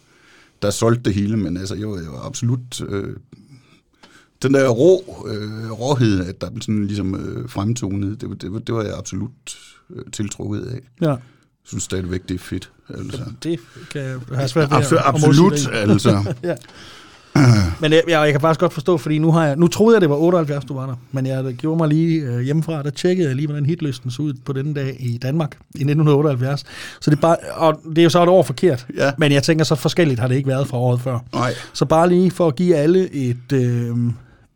Speaker 4: der solgte det hele, men altså, jeg var, jeg var absolut... Øh, den der rå, øh, råhed, at der blev sådan ligesom øh, fremtonet, det, var- det, det var jeg absolut øh, tiltrukket af.
Speaker 2: Ja.
Speaker 4: Jeg synes stadigvæk, det er fedt. Altså.
Speaker 2: Det kan jeg have svært ved
Speaker 4: Absolut, absolut altså.
Speaker 2: Ja. Men jeg, jeg, jeg kan faktisk godt forstå, fordi nu har jeg, nu troede jeg, det var 78, du var der, men jeg gjorde mig lige øh, hjemmefra, der tjekkede jeg lige, hvordan hitlisten så ud på denne dag i Danmark i 1978. Så det er bare, og det er jo så et år forkert,
Speaker 4: Ja.
Speaker 2: men jeg tænker, så forskelligt har det ikke været fra året før.
Speaker 4: Nej.
Speaker 2: Så bare lige for at give alle et, øh,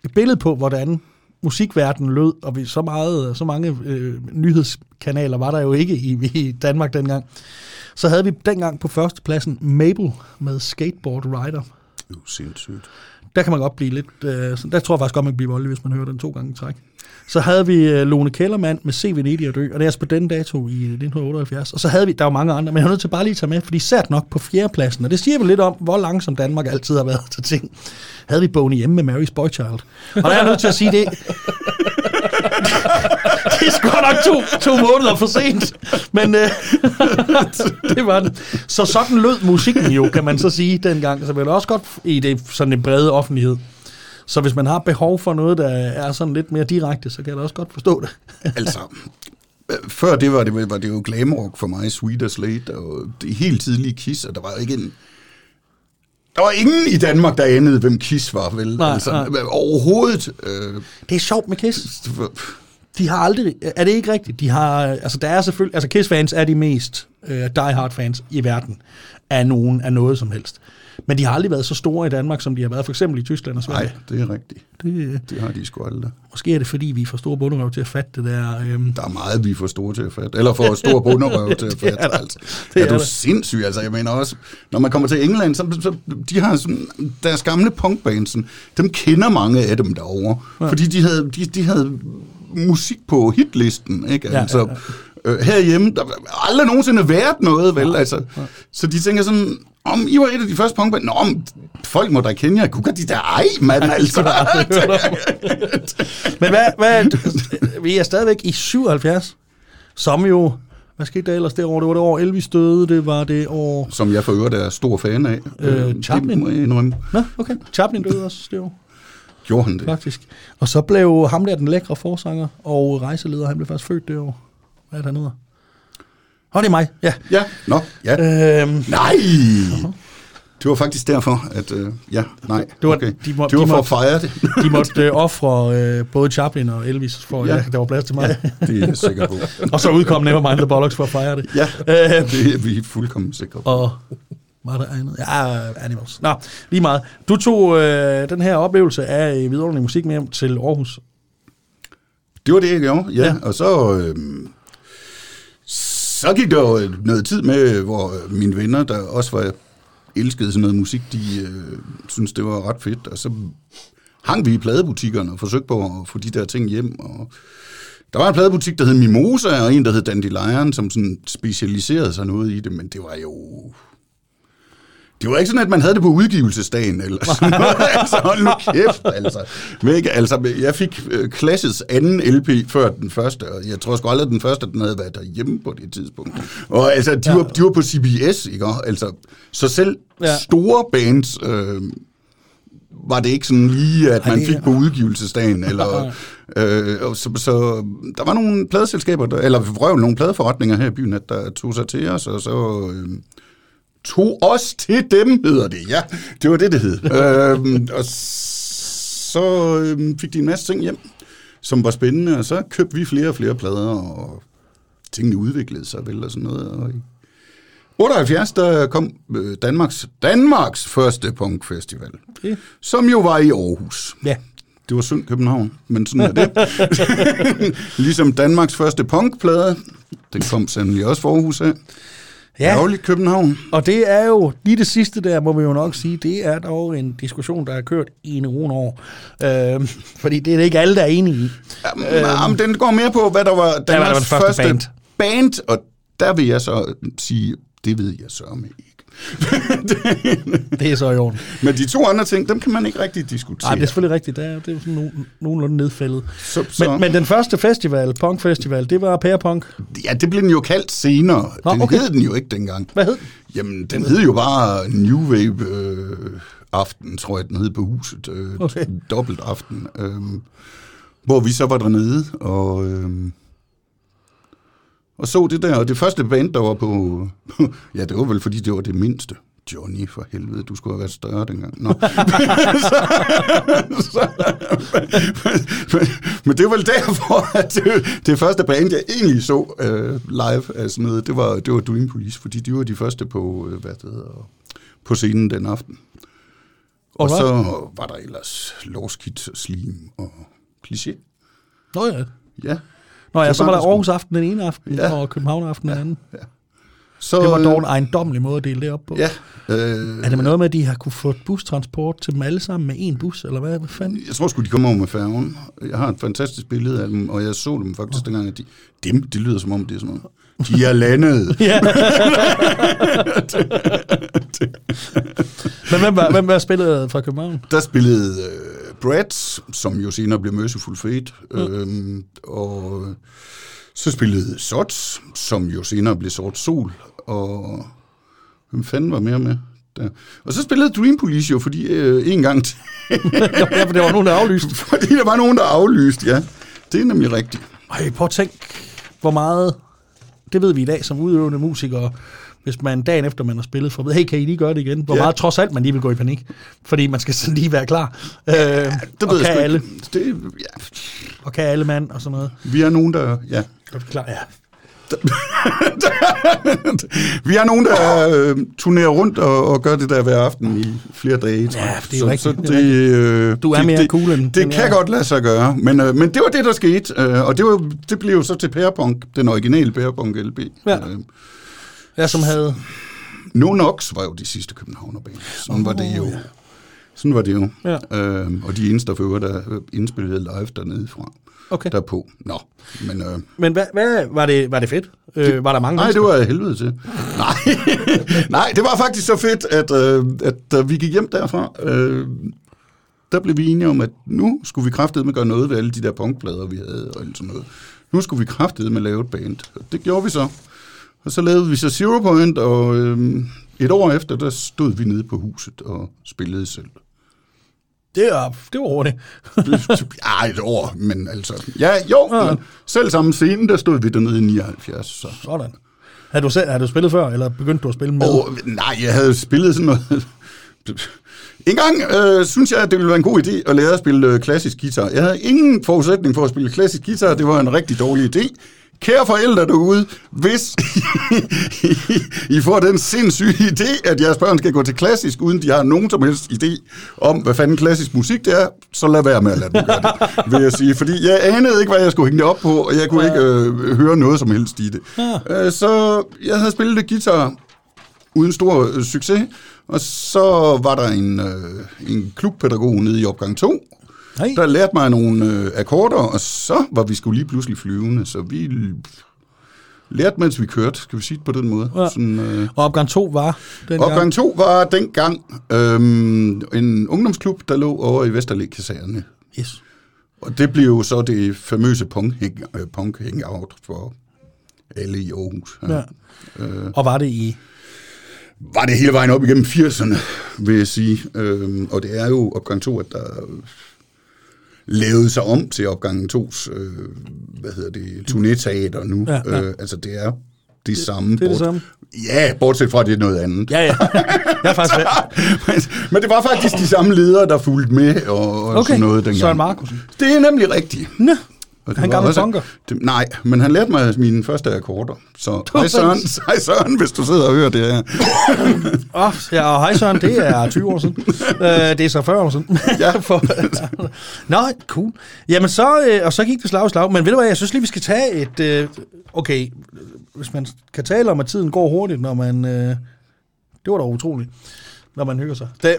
Speaker 2: et billede på, hvordan musikverdenen lød, og vi, så, meget, så mange øh, nyhedskanaler var der jo ikke i, i Danmark dengang. Så havde vi dengang på førstepladsen Mabel med Skateboard Rider.
Speaker 4: Det er jo sindssygt.
Speaker 2: Der kan man godt blive lidt... Øh, så der tror jeg faktisk godt, man kan blive voldelig, hvis man hører den to gange i træk. Så havde vi øh, Lone Kellermann med Se Venedig og dø, og det er altså på den dato i øh, 1978. Og så havde vi, der var mange andre, men jeg er nødt til bare lige at tage med, fordi sært nok på fjerdepladsen, og det siger vel lidt om, hvor langsom Danmark altid har været til ting, havde vi Boney hjemme med Mary's Boy Child. Og der er jeg nødt til at sige det. det er sgu nok to, to måneder for sent, men øh, det var den. Så sådan lød musikken jo, kan man så sige dengang. Så var det også godt i det sådan en brede offentlighed. Så hvis man har behov for noget, der er sådan lidt mere direkte, så kan jeg da også godt forstå det.
Speaker 4: Altså, øh, før det var det, var det jo glamrock for mig, Sweet as Late, og det helt tidlige Kiss, og der var jo ikke en... Der var ingen i Danmark, der anede, hvem Kiss var, vel?
Speaker 2: Nej,
Speaker 4: altså,
Speaker 2: nej.
Speaker 4: Overhovedet. Øh,
Speaker 2: Det er sjovt med Kiss. De har aldrig... Er det ikke rigtigt? De har... Altså, der er selvfølgelig... Altså, Kiss-fans er de mest øh, die-hard-fans i verden af nogen af noget som helst. Men de har aldrig været så store i Danmark, som de har været for eksempel i Tyskland og Sverige.
Speaker 4: nej, det er rigtigt.
Speaker 2: Det,
Speaker 4: Det har de sgu aldrig.
Speaker 2: måske er det, fordi vi er for store bunderøv til at fatte det der... Øhm,
Speaker 4: Der er meget, vi er for store til at fatte. Eller for stor bunderøv til at fatte.
Speaker 2: er
Speaker 4: altså.
Speaker 2: Det
Speaker 4: er,
Speaker 2: er
Speaker 4: du sindssyg? Altså, jeg mener også, når man kommer til England, så, så de har sådan, deres gamle punkbandsen, dem kender mange af dem derovre. Ja. Fordi de havde, de, de havde musik på hitlisten, ikke?
Speaker 2: Ja,
Speaker 4: Altså,
Speaker 2: ja,
Speaker 4: Øh, herhjemme, der har aldrig nogensinde været noget, vel? Altså, så de tænker sådan, om I var et af de første punkband, nå, om folk må da kende jer, kunne de der ej, mand, altså.
Speaker 2: Men hvad, hvad, vi er stadigvæk i 77, som jo, hvad skete der ellers det år? Det var det år Elvis døde, det var det år...
Speaker 4: Som jeg for øvrigt er stor fan af.
Speaker 2: Øh, Chaplin?
Speaker 4: Det må jeg.
Speaker 2: Nå, okay. Chaplin døde også det år,
Speaker 4: Gjorde han det?
Speaker 2: faktisk. Og så blev ham der den lækre forsanger og rejseleder, han blev faktisk født det år. Hvad er det, han hedder? Åh, det er mig, ja.
Speaker 4: Ja, nå, ja.
Speaker 2: Øhm,
Speaker 4: Nej! Det var faktisk derfor, at... Øh, ja, nej,
Speaker 2: Det var-
Speaker 4: okay.
Speaker 2: de må-
Speaker 4: det var
Speaker 2: de
Speaker 4: for
Speaker 2: må-
Speaker 4: at fejre det.
Speaker 2: de måtte øh, ofre øh, både Chaplin og Elvis, for
Speaker 4: Ja.
Speaker 2: ja. der var plads til mig.
Speaker 4: det er jeg sikker på.
Speaker 2: og så udkom Nevermind the Bollocks for at fejre det.
Speaker 4: Ja,
Speaker 2: Øh,
Speaker 4: det er vi fuldkommen sikre på.
Speaker 2: Og var der andet? Ja, Animals. Nå, lige meget. Du tog øh, den her oplevelse af øh, vidunderlig musik med hjem til Aarhus.
Speaker 4: Det var det, jeg gjorde, ja.
Speaker 2: Ja.
Speaker 4: ja. Og så... Øh, så gik der jo noget tid med, hvor øh, mine venner, der også var elskede sådan noget musik, de øh, synes det var ret fedt. Og så hang vi i pladebutikkerne og forsøgte på at få de der ting hjem. Og der var en pladebutik, der hed Mimosa, og en, der hed Dandelion, som sådan specialiserede sig noget i det, men det var jo... Det var ikke sådan, at man havde det på udgivelsesdagen, eller sådan noget. altså, hold nu kæft, altså. Ikke, altså, jeg fik øh, Clashes anden LP før den første, og jeg tror sgu aldrig, at den første, den havde været derhjemme på det tidspunkt. Og altså, de, ja. var, de var på CBS, ikke? Altså, så selv
Speaker 2: Ja.
Speaker 4: store bands... Øh, var det ikke sådan lige, at man fik på udgivelsesdagen, eller, øh, så, så der var nogle pladeselskaber, der, eller røv nogle pladeforretninger her i byen, at der tog sig til os, og så øh, tog os til dem, hedder det, ja, det var det, det hed. øh, og så øh, fik de en masse ting hjem, som var spændende, og så købte vi flere og flere plader, og tingene udviklede sig vel og sådan noget, og i 78, der kom øh, Danmarks, Danmarks første punkfestival,
Speaker 2: Okay.
Speaker 4: som jo var i Aarhus.
Speaker 2: Ja.
Speaker 4: Det var synd København, men sådan er det. ligesom Danmarks første punkplade, den kom sandelig også for Aarhus af.
Speaker 2: Ja.
Speaker 4: Ærgerligt København.
Speaker 2: Og det er jo, lige det sidste der, må vi jo nok sige, det er dog en diskussion, der har kørt i en uge år. Øh, fordi det er det ikke alle, der er enige i.
Speaker 4: Jamen, øhm, den går mere på, hvad der var Danmarks
Speaker 2: hvad der var den første
Speaker 4: første
Speaker 2: band.
Speaker 4: band. Og der vil jeg så sige, det ved jeg så med ikke.
Speaker 2: Det er så i orden.
Speaker 4: Men de to andre ting, dem kan man ikke rigtig diskutere.
Speaker 2: Nej, det er selvfølgelig rigtigt. Det er, det er sådan nogen, nogenlunde nedfældet.
Speaker 4: så, så,
Speaker 2: Men, men den første festival, Punk Festival, det var Pærepunk.
Speaker 4: ja, det blev den jo kaldt senere.
Speaker 2: Nå,
Speaker 4: den
Speaker 2: okay.
Speaker 4: hed den jo ikke dengang.
Speaker 2: Hvad hed?
Speaker 4: Jamen, den hed jo bare New Wave øh, Aften, tror jeg, den hed på huset. Øh,
Speaker 2: Okay.
Speaker 4: Dobbelt aften. Øh, hvor vi så var dernede, og, øh, og så det der. Og det første band, der var på... ja, det var vel, fordi det var det mindste. Johnny, for helvede, du skulle have været større dengang. Nå. så, så, men, men det var vel derfor, at det, det første band, jeg egentlig så øh, live af sådan noget, det var, det var Dream Police, fordi de var de første på, øh, hvad det hedder, på scenen den aften. Og
Speaker 2: Alright.
Speaker 4: så var der ellers Lost Kids og Slim og Cliché.
Speaker 2: Nå ja.
Speaker 4: Ja.
Speaker 2: Nå ja, så
Speaker 4: var
Speaker 2: der. Aarhus Aften den ene aften,
Speaker 4: Ja.
Speaker 2: og København Aften den anden.
Speaker 4: Så,
Speaker 2: Det var dog en
Speaker 4: øh,
Speaker 2: ejendommelig måde at dele det op på.
Speaker 4: Ja. Øh,
Speaker 2: Er det med noget med, at de har kunne få bustransport til dem alle sammen med en bus, eller hvad, hvad fanden?
Speaker 4: Jeg tror sgu, de kommer over med færgen. Jeg har et fantastisk billede af dem, og jeg så dem faktisk dengang, at de... Dem, det lyder som om, det er sådan noget. De er landet.
Speaker 2: Men hvem var, hvem var spillet fra København?
Speaker 4: Der spillede øh, Brad, som jo senere blev Merciful Fate, øhm, og så spillede Sots, som jo senere blev Sort Sol, og hvem fanden var mere med? Der. Og så spillede Dream Police jo, fordi øh, en gang til,
Speaker 2: ja, for det var nogen, der aflyste.
Speaker 4: fordi der var nogen, der aflyste, ja. Det er nemlig rigtigt.
Speaker 2: Ej, prøv at tænke, hvor meget... Det ved vi i dag som udøvende musikere, hvis man dagen efter man har spillet, for hey, kan I lige gøre det igen? Hvor
Speaker 4: Ja.
Speaker 2: meget trods alt man lige vil gå i panik, fordi man skal sådan lige være klar. Øh,
Speaker 4: Det
Speaker 2: og,
Speaker 4: ved jeg
Speaker 2: kan
Speaker 4: sgu
Speaker 2: alle,
Speaker 4: ikke. Det, ja.
Speaker 2: og kan alle mand og sådan noget.
Speaker 4: Vi er nogen, der... Ja.
Speaker 2: Er du klar? Ja.
Speaker 4: Vi er nogen, der øh, turnerer rundt og, og gør det der hver aften i flere dage.
Speaker 2: Ja, det er
Speaker 4: så,
Speaker 2: rigtigt,
Speaker 4: Så
Speaker 2: det
Speaker 4: det, øh,
Speaker 2: Du er
Speaker 4: det,
Speaker 2: mere
Speaker 4: det,
Speaker 2: cool end-
Speaker 4: Det
Speaker 2: end
Speaker 4: kan
Speaker 2: jeg.
Speaker 4: godt lade sig gøre, men, øh, men det var det, der skete. Øh, og det, var, det blev jo så til Pærepunk, den originale Pærepunk LB.
Speaker 2: Ja.
Speaker 4: Øh,
Speaker 2: Jeg som havde...
Speaker 4: No Nox var jo de sidste københavnerband. Sådan var det jo. Sådan var det jo.
Speaker 2: Ja.
Speaker 4: Øh, og de eneste, der for øvrigt er indspillede live dernede fra.
Speaker 2: Okay.
Speaker 4: Derpå. Nå, men... Øh,
Speaker 2: Men hvad, hvad var, det, var det fedt? Øh, var der mange
Speaker 4: Nej, det
Speaker 2: mennesker?
Speaker 4: var jeg helvede til. Nej, Nej det var faktisk så fedt, at, øh, at da vi gik hjem derfra, øh, der blev vi enige om, at nu skulle vi kraftedeme gøre noget ved alle de der punkplader, vi havde og alt sådan noget. Nu skulle vi kraftedeme lave et band. Og det gjorde vi så. Og så lavede vi så Zero Point, og øh, et år efter, der stod vi nede på huset og spillede selv.
Speaker 2: Det var, det var hurtigt.
Speaker 4: Ja, et år, men altså... Ja, jo,
Speaker 2: Ja.
Speaker 4: men selv samme scene, der stod vi dernede i 79, så...
Speaker 2: Sådan. Har du, selv, har du spillet før, eller begyndte du at spille med?
Speaker 4: Og, nej, jeg havde spillet sådan noget... En gang øh, synes jeg, at det ville være en god idé at lære at spille øh, klassisk guitar. Jeg havde ingen forudsætning for at spille klassisk guitar. Det var en rigtig dårlig idé. Kære forældre derude, hvis I får den sindssyge idé, at jeres børn skal gå til klassisk, uden de har nogen som helst idé om, hvad fanden klassisk musik det er, så lad være med at lade dem gøre det, vil jeg sige. Fordi jeg anede ikke, hvad jeg skulle hænge det op på, og jeg kunne ikke øh, høre noget som helst i det. Øh, så jeg havde spillet lidt guitar uden stor øh, succes. Og så var der en, øh, en klubpædagog nede i opgang 2,
Speaker 2: Nej.
Speaker 4: der lærte mig nogle øh, akkorder, og så var vi skulle lige pludselig flyvende, så vi lærte, mens vi kørte, skal vi sige det på den måde.
Speaker 2: Ja.
Speaker 4: Sådan, øh,
Speaker 2: Og opgang 2 var den
Speaker 4: opgang 2 var dengang øhm, en ungdomsklub, der lå over i Vesterlæg Kaserne.
Speaker 2: Yes.
Speaker 4: Og det blev jo så det famøse punk, øh, punk hangout for alle i Aarhus.
Speaker 2: Ja.
Speaker 4: Øh,
Speaker 2: Og var det i...
Speaker 4: var det hele vejen op igennem 80'erne, vil jeg sige. Øhm, og det er jo opgang 2, at der lavede sig om til opgangen 2's, øh, hvad hedder det, turnéteater nu.
Speaker 2: Ja, ja.
Speaker 4: Øh, altså det er det samme.
Speaker 2: det er det samme.
Speaker 4: Ja, bortset fra, at det er noget andet.
Speaker 2: Ja, ja. Jeg er faktisk...
Speaker 4: men, men det var faktisk de samme ledere, der fulgte med og, og
Speaker 2: Okay,
Speaker 4: sådan noget dengang.
Speaker 2: Søren Markusen.
Speaker 4: Det er nemlig rigtigt.
Speaker 2: Nå,
Speaker 4: Og
Speaker 2: Han gammel
Speaker 4: også-
Speaker 2: punker?
Speaker 4: Det, nej, men han lærte mig mine første akkorder. Så hej Søren, hej Søren, hvis du sidder og hører det her.
Speaker 2: oh, ja, og hej Søren, det er 20 år siden. uh, det er så 40 år siden.
Speaker 4: Ja.
Speaker 2: For, Nå, cool. Jamen så, øh, og så gik det slag i slag. Men ved du hvad, jeg synes lige, vi skal tage et... Øh, okay, hvis man kan tale om, at tiden går hurtigt, når man... Øh, det var da utroligt, når man hygger sig. Det,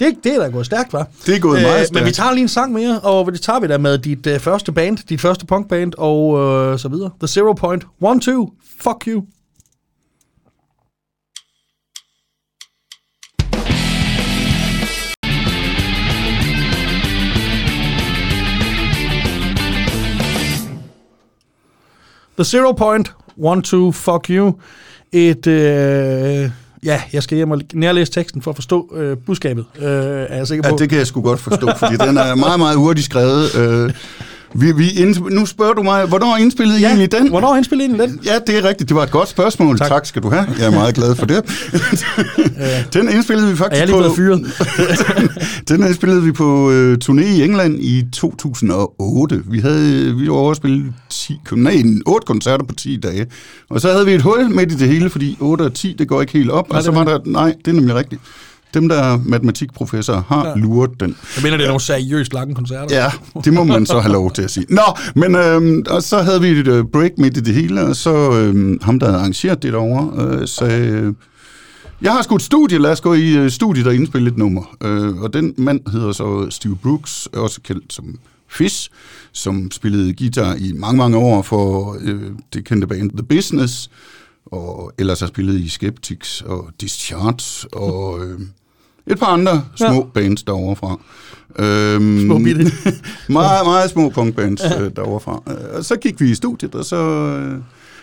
Speaker 2: det, det er da gået stærkt, var.
Speaker 4: Det er gået meget
Speaker 2: Men
Speaker 4: stærkt.
Speaker 2: vi tager lige en sang mere, og det tager vi da med dit øh, første band, dit første punkband, og øh, så videre. The Zero Point. One, two, fuck you. The Zero Point, One, Two, Fuck You. Et, øh, ja, jeg skal hjem og nærlæse teksten for at forstå øh, budskabet, øh, er jeg sikker på.
Speaker 4: Ja, det kan jeg sgu godt forstå, fordi den er meget, meget hurtigt skrevet. Øh, vi, vi indsp- nu spørger du mig, hvornår indspillede I
Speaker 2: ja,
Speaker 4: egentlig den?
Speaker 2: Hvornår indspillede I den?
Speaker 4: Ja, det er rigtigt. Det var et godt spørgsmål. Tak, tak skal du have. Jeg er meget glad for det. den indspillede vi
Speaker 2: Er
Speaker 4: faktisk
Speaker 2: jeg lige
Speaker 4: på...
Speaker 2: fyret?
Speaker 4: den indspillede vi på øh, turné i England i 2008. Vi havde vi var overspillet 10, nej, 8 koncerter på 10 dage. Og så havde vi et hul midt i det hele, fordi 8 og 10, det går ikke helt op.
Speaker 2: Nej,
Speaker 4: og så var
Speaker 2: er-
Speaker 4: der, nej, det er nemlig rigtigt. Dem, der er matematikprofessorer, har ja. luret den.
Speaker 2: Jeg mener, det er nogle seriøst lange koncerter.
Speaker 4: Ja, det må man så have lov til at sige. Nå, men øhm, og så havde vi et øh, break midt i det hele, og så øhm, ham, der havde arrangeret det derovre, øh, sagde, øh, jeg har sgu et studie, lad os gå i øh, studiet og indspille et nummer. Øh, og den mand hedder så Steve Brooks, også kendt som Fish, som spillede guitar i mange, mange år for øh, det kendte band The Business, og ellers har spillet i Skeptics og Discharge, og øh, et par andre små
Speaker 2: Ja.
Speaker 4: ja. bands derovre fra. Øhm,
Speaker 2: Små bitte.
Speaker 4: meget, meget små punkbands øh, derovre fra. Øh, Og så gik vi i studiet, og så øh,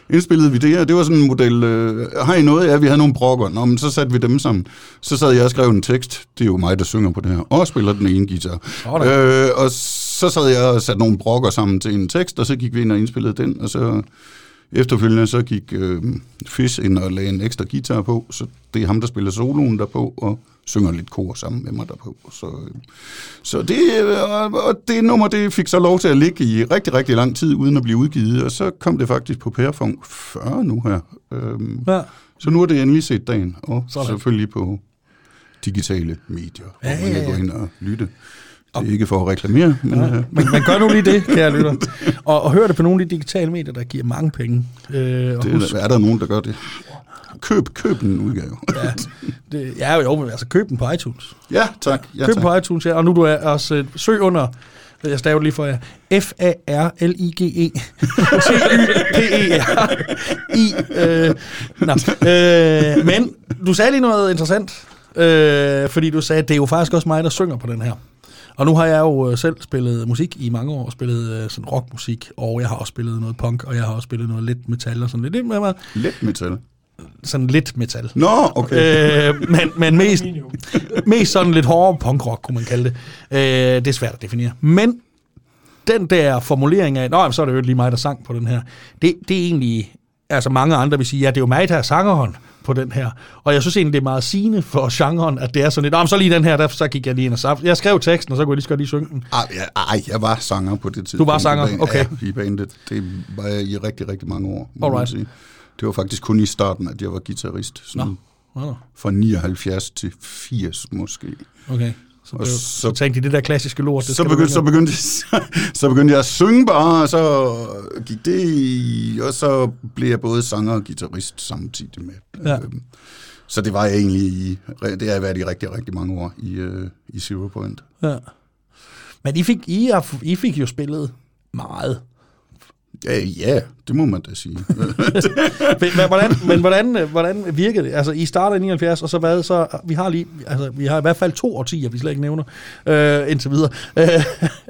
Speaker 4: indspillede vi det her. Det var sådan en model, øh, har I noget? Ja, vi havde nogle brokker. Nå, men så satte vi dem sammen. Så sad jeg og skrev en tekst. Det er jo mig, der synger på det her. Og spiller den ene guitar. Øh, og så sad jeg og satte nogle brokker sammen til en tekst, og så gik vi ind og indspillede den, og så efterfølgende så gik øh, Fish ind og lagde en ekstra guitar på, så det er ham, der spiller soloen derpå, og synger lidt kor sammen med mig derpå. Så, øh, så det, øh, og, det nummer, det fik så lov til at ligge i rigtig, rigtig lang tid, uden at blive udgivet, og så kom det faktisk på Pærefong 40 nu her. Øhm,
Speaker 2: Ja.
Speaker 4: så nu er det endelig set dagen, og
Speaker 2: Sådan.
Speaker 4: selvfølgelig på digitale medier, hvor
Speaker 2: Ja,
Speaker 4: man
Speaker 2: ja,
Speaker 4: kan gå
Speaker 2: ja.
Speaker 4: ind og lytte. Det er ikke for at reklamere, men
Speaker 2: Ja.
Speaker 4: øh,
Speaker 2: Men, men gør nu lige det, kære lytter. Og, og hør det på nogle af de digitale medier, der giver mange penge. Øh, og
Speaker 4: det
Speaker 2: husk,
Speaker 4: er, er der nogen, der gør det. Køb, køb en udgave.
Speaker 2: ja, det, ja, jo, men altså køb den på iTunes.
Speaker 4: Ja, tak. Ja,
Speaker 2: Køb
Speaker 4: tak.
Speaker 2: på iTunes, ja. Og nu du er også øh, søg under, jeg staver det lige for jer, F-A-R-L-I-G-E. T-Y-P-E-R-I. Øh, nå. øh, men du sagde lige noget interessant, øh, fordi du sagde, at det er jo faktisk også mig, der synger på den her. Og nu har jeg jo øh, selv spillet musik i mange år, spillet øh, sådan rockmusik, og jeg har også spillet noget punk, og jeg har også spillet noget lidt metal og sådan lidt, lidt med
Speaker 4: Let metal.
Speaker 2: sådan lidt metal.
Speaker 4: Nå, okay.
Speaker 2: Øh, men, men mest, mest sådan lidt hårdere punkrock, kunne man kalde det. Øh, det er svært at definere. Men den der formulering af, nå, så er det jo lige mig, der sang på den her, det, det er egentlig, altså mange andre vil sige, ja, det er jo mig, der er sangeren på den her. Og jeg synes egentlig, det er meget sigende for genren, at det er sådan lidt, men så lige den her, der, så gik jeg lige ind og sagt, jeg skrev teksten, og så kunne jeg lige så godt lige synge den.
Speaker 4: Ej, ja, ej, jeg var sanger på det tidspunkt.
Speaker 2: Du var sanger? Okay.
Speaker 4: Ja, i bandet. Det var jeg i rigtig, rigtig mange år, må
Speaker 2: Alright.
Speaker 4: sige. Det var faktisk kun i starten, at jeg var guitarist. Sådan
Speaker 2: Nå. Nå,
Speaker 4: Fra 79 til 80 måske.
Speaker 2: okay. Så,
Speaker 4: Og så-
Speaker 2: så, så tænkte de, det der klassiske lort, det
Speaker 4: Så begyndte, så, begyndte, så begyndte jeg at synge bare, og så gik det i, og så blev jeg både sanger og guitarist samtidig med.
Speaker 2: Ja.
Speaker 4: Øhm, Så det var jeg egentlig i, det har jeg været i rigtig, rigtig mange år i, øh, i Zero Point.
Speaker 2: Ja. Men I fik, I, I fik jo spillet meget.
Speaker 4: Ja, ja, det må man da sige.
Speaker 2: Men hvordan, men hvordan, hvordan virkede det? Altså, I starter i 79, og så hvad? Så, vi har lige, altså, vi har i hvert fald to årtier, vi slet ikke nævner, øh, indtil videre. Øh,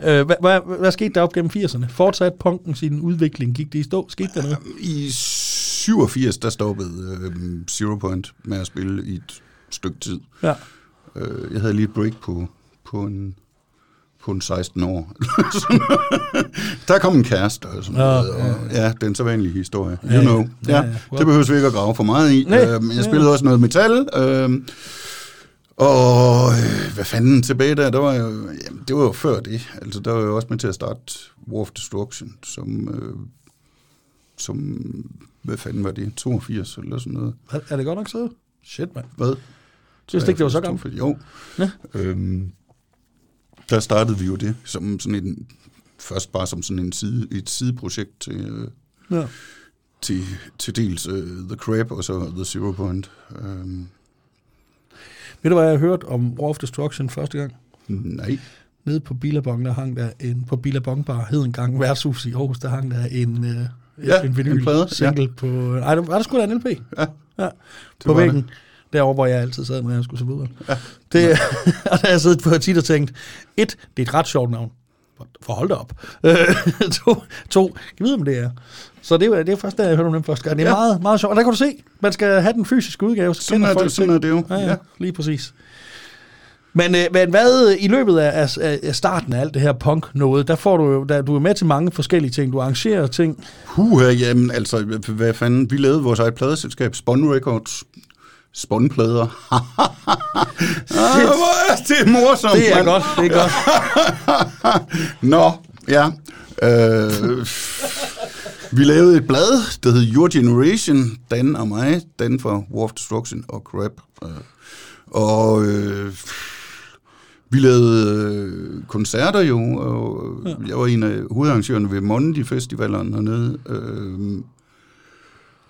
Speaker 2: øh, hvad, hvad, hvad, skete der op gennem 80'erne? Fortsat punken sin udvikling? Gik det i stå? Skete der noget?
Speaker 4: I 87, der stoppede øh, Zero Point med at spille i et stykke tid.
Speaker 2: Ja.
Speaker 4: Øh, jeg havde lige et break på, på en en 16 år. der kom en kæreste og sådan noget. Og, ja, den så vanlige historie. You
Speaker 2: Ja, ja.
Speaker 4: know.
Speaker 2: Ja,
Speaker 4: Ja,
Speaker 2: ja.
Speaker 4: det behøver vi ikke at grave for meget i.
Speaker 2: Nej.
Speaker 4: Øh, men jeg spillede også noget metal. Øh, og øh, hvad fanden tilbage der, der var jo, jamen, det var jo før det. Altså, der var jeg jo også med til at starte War of Destruction, som, øh, som hvad fanden var det, 82 eller sådan noget.
Speaker 2: Er, det godt nok så? Shit, mand.
Speaker 4: Hvad?
Speaker 2: Jeg vidste ikke, det var så gammelt.
Speaker 4: 82, Jo.
Speaker 2: Ja.
Speaker 4: Øhm, der startede vi jo det som sådan en, først bare som sådan en side, et sideprojekt til, øh,
Speaker 2: Ja.
Speaker 4: til, til dels uh, The Crab og så The Zero Point. Um,
Speaker 2: Ved du, hvad jeg hørt om War of Destruction første gang?
Speaker 4: nej.
Speaker 2: Nede på Billabong, der hang der en, på Billabong Bar, hed en gang værtshus i Aarhus, der hang der en, øh,
Speaker 4: Ja,
Speaker 2: en vinyl
Speaker 4: en plade,
Speaker 2: single på, nej, var der sgu da en LP?
Speaker 4: Ja,
Speaker 2: Ja, på væggen. Derovre, hvor jeg altid sad, når jeg skulle se fodbold. Ja. Det, og der har jeg siddet på tit og tænkt, et, det er et ret sjovt navn. For hold da op. Øh, to, to, jeg ved, om det er. Så det er, det er først, da jeg hørte om dem første gang. Det er ja. Meget, meget sjovt. Og der kan du se, man skal have den fysiske udgave. Så
Speaker 4: Sådan er det- sådan er det jo.
Speaker 2: Ja, ja,
Speaker 4: Ja.
Speaker 2: lige præcis. Men, øh, men hvad i løbet af, af, af starten af alt det her punk noget, der får du jo, der, du er med til mange forskellige ting. Du arrangerer ting.
Speaker 4: Puh, jamen altså, hvad fanden, vi lavede vores eget pladeselskab, Spon Records, Spon-plader. ah, hvor er det morsomt,
Speaker 2: Det er godt, det er godt.
Speaker 4: Nå, ja. Øh, vi lavede et blad, der hed Your Generation, Dan og mig, Dan for War of Destruction og Crap. Øh, og øh, vi lavede øh, koncerter jo, og ja. jeg var en af hovedarrangørerne ved Mondi Festivalen hernede. Øh,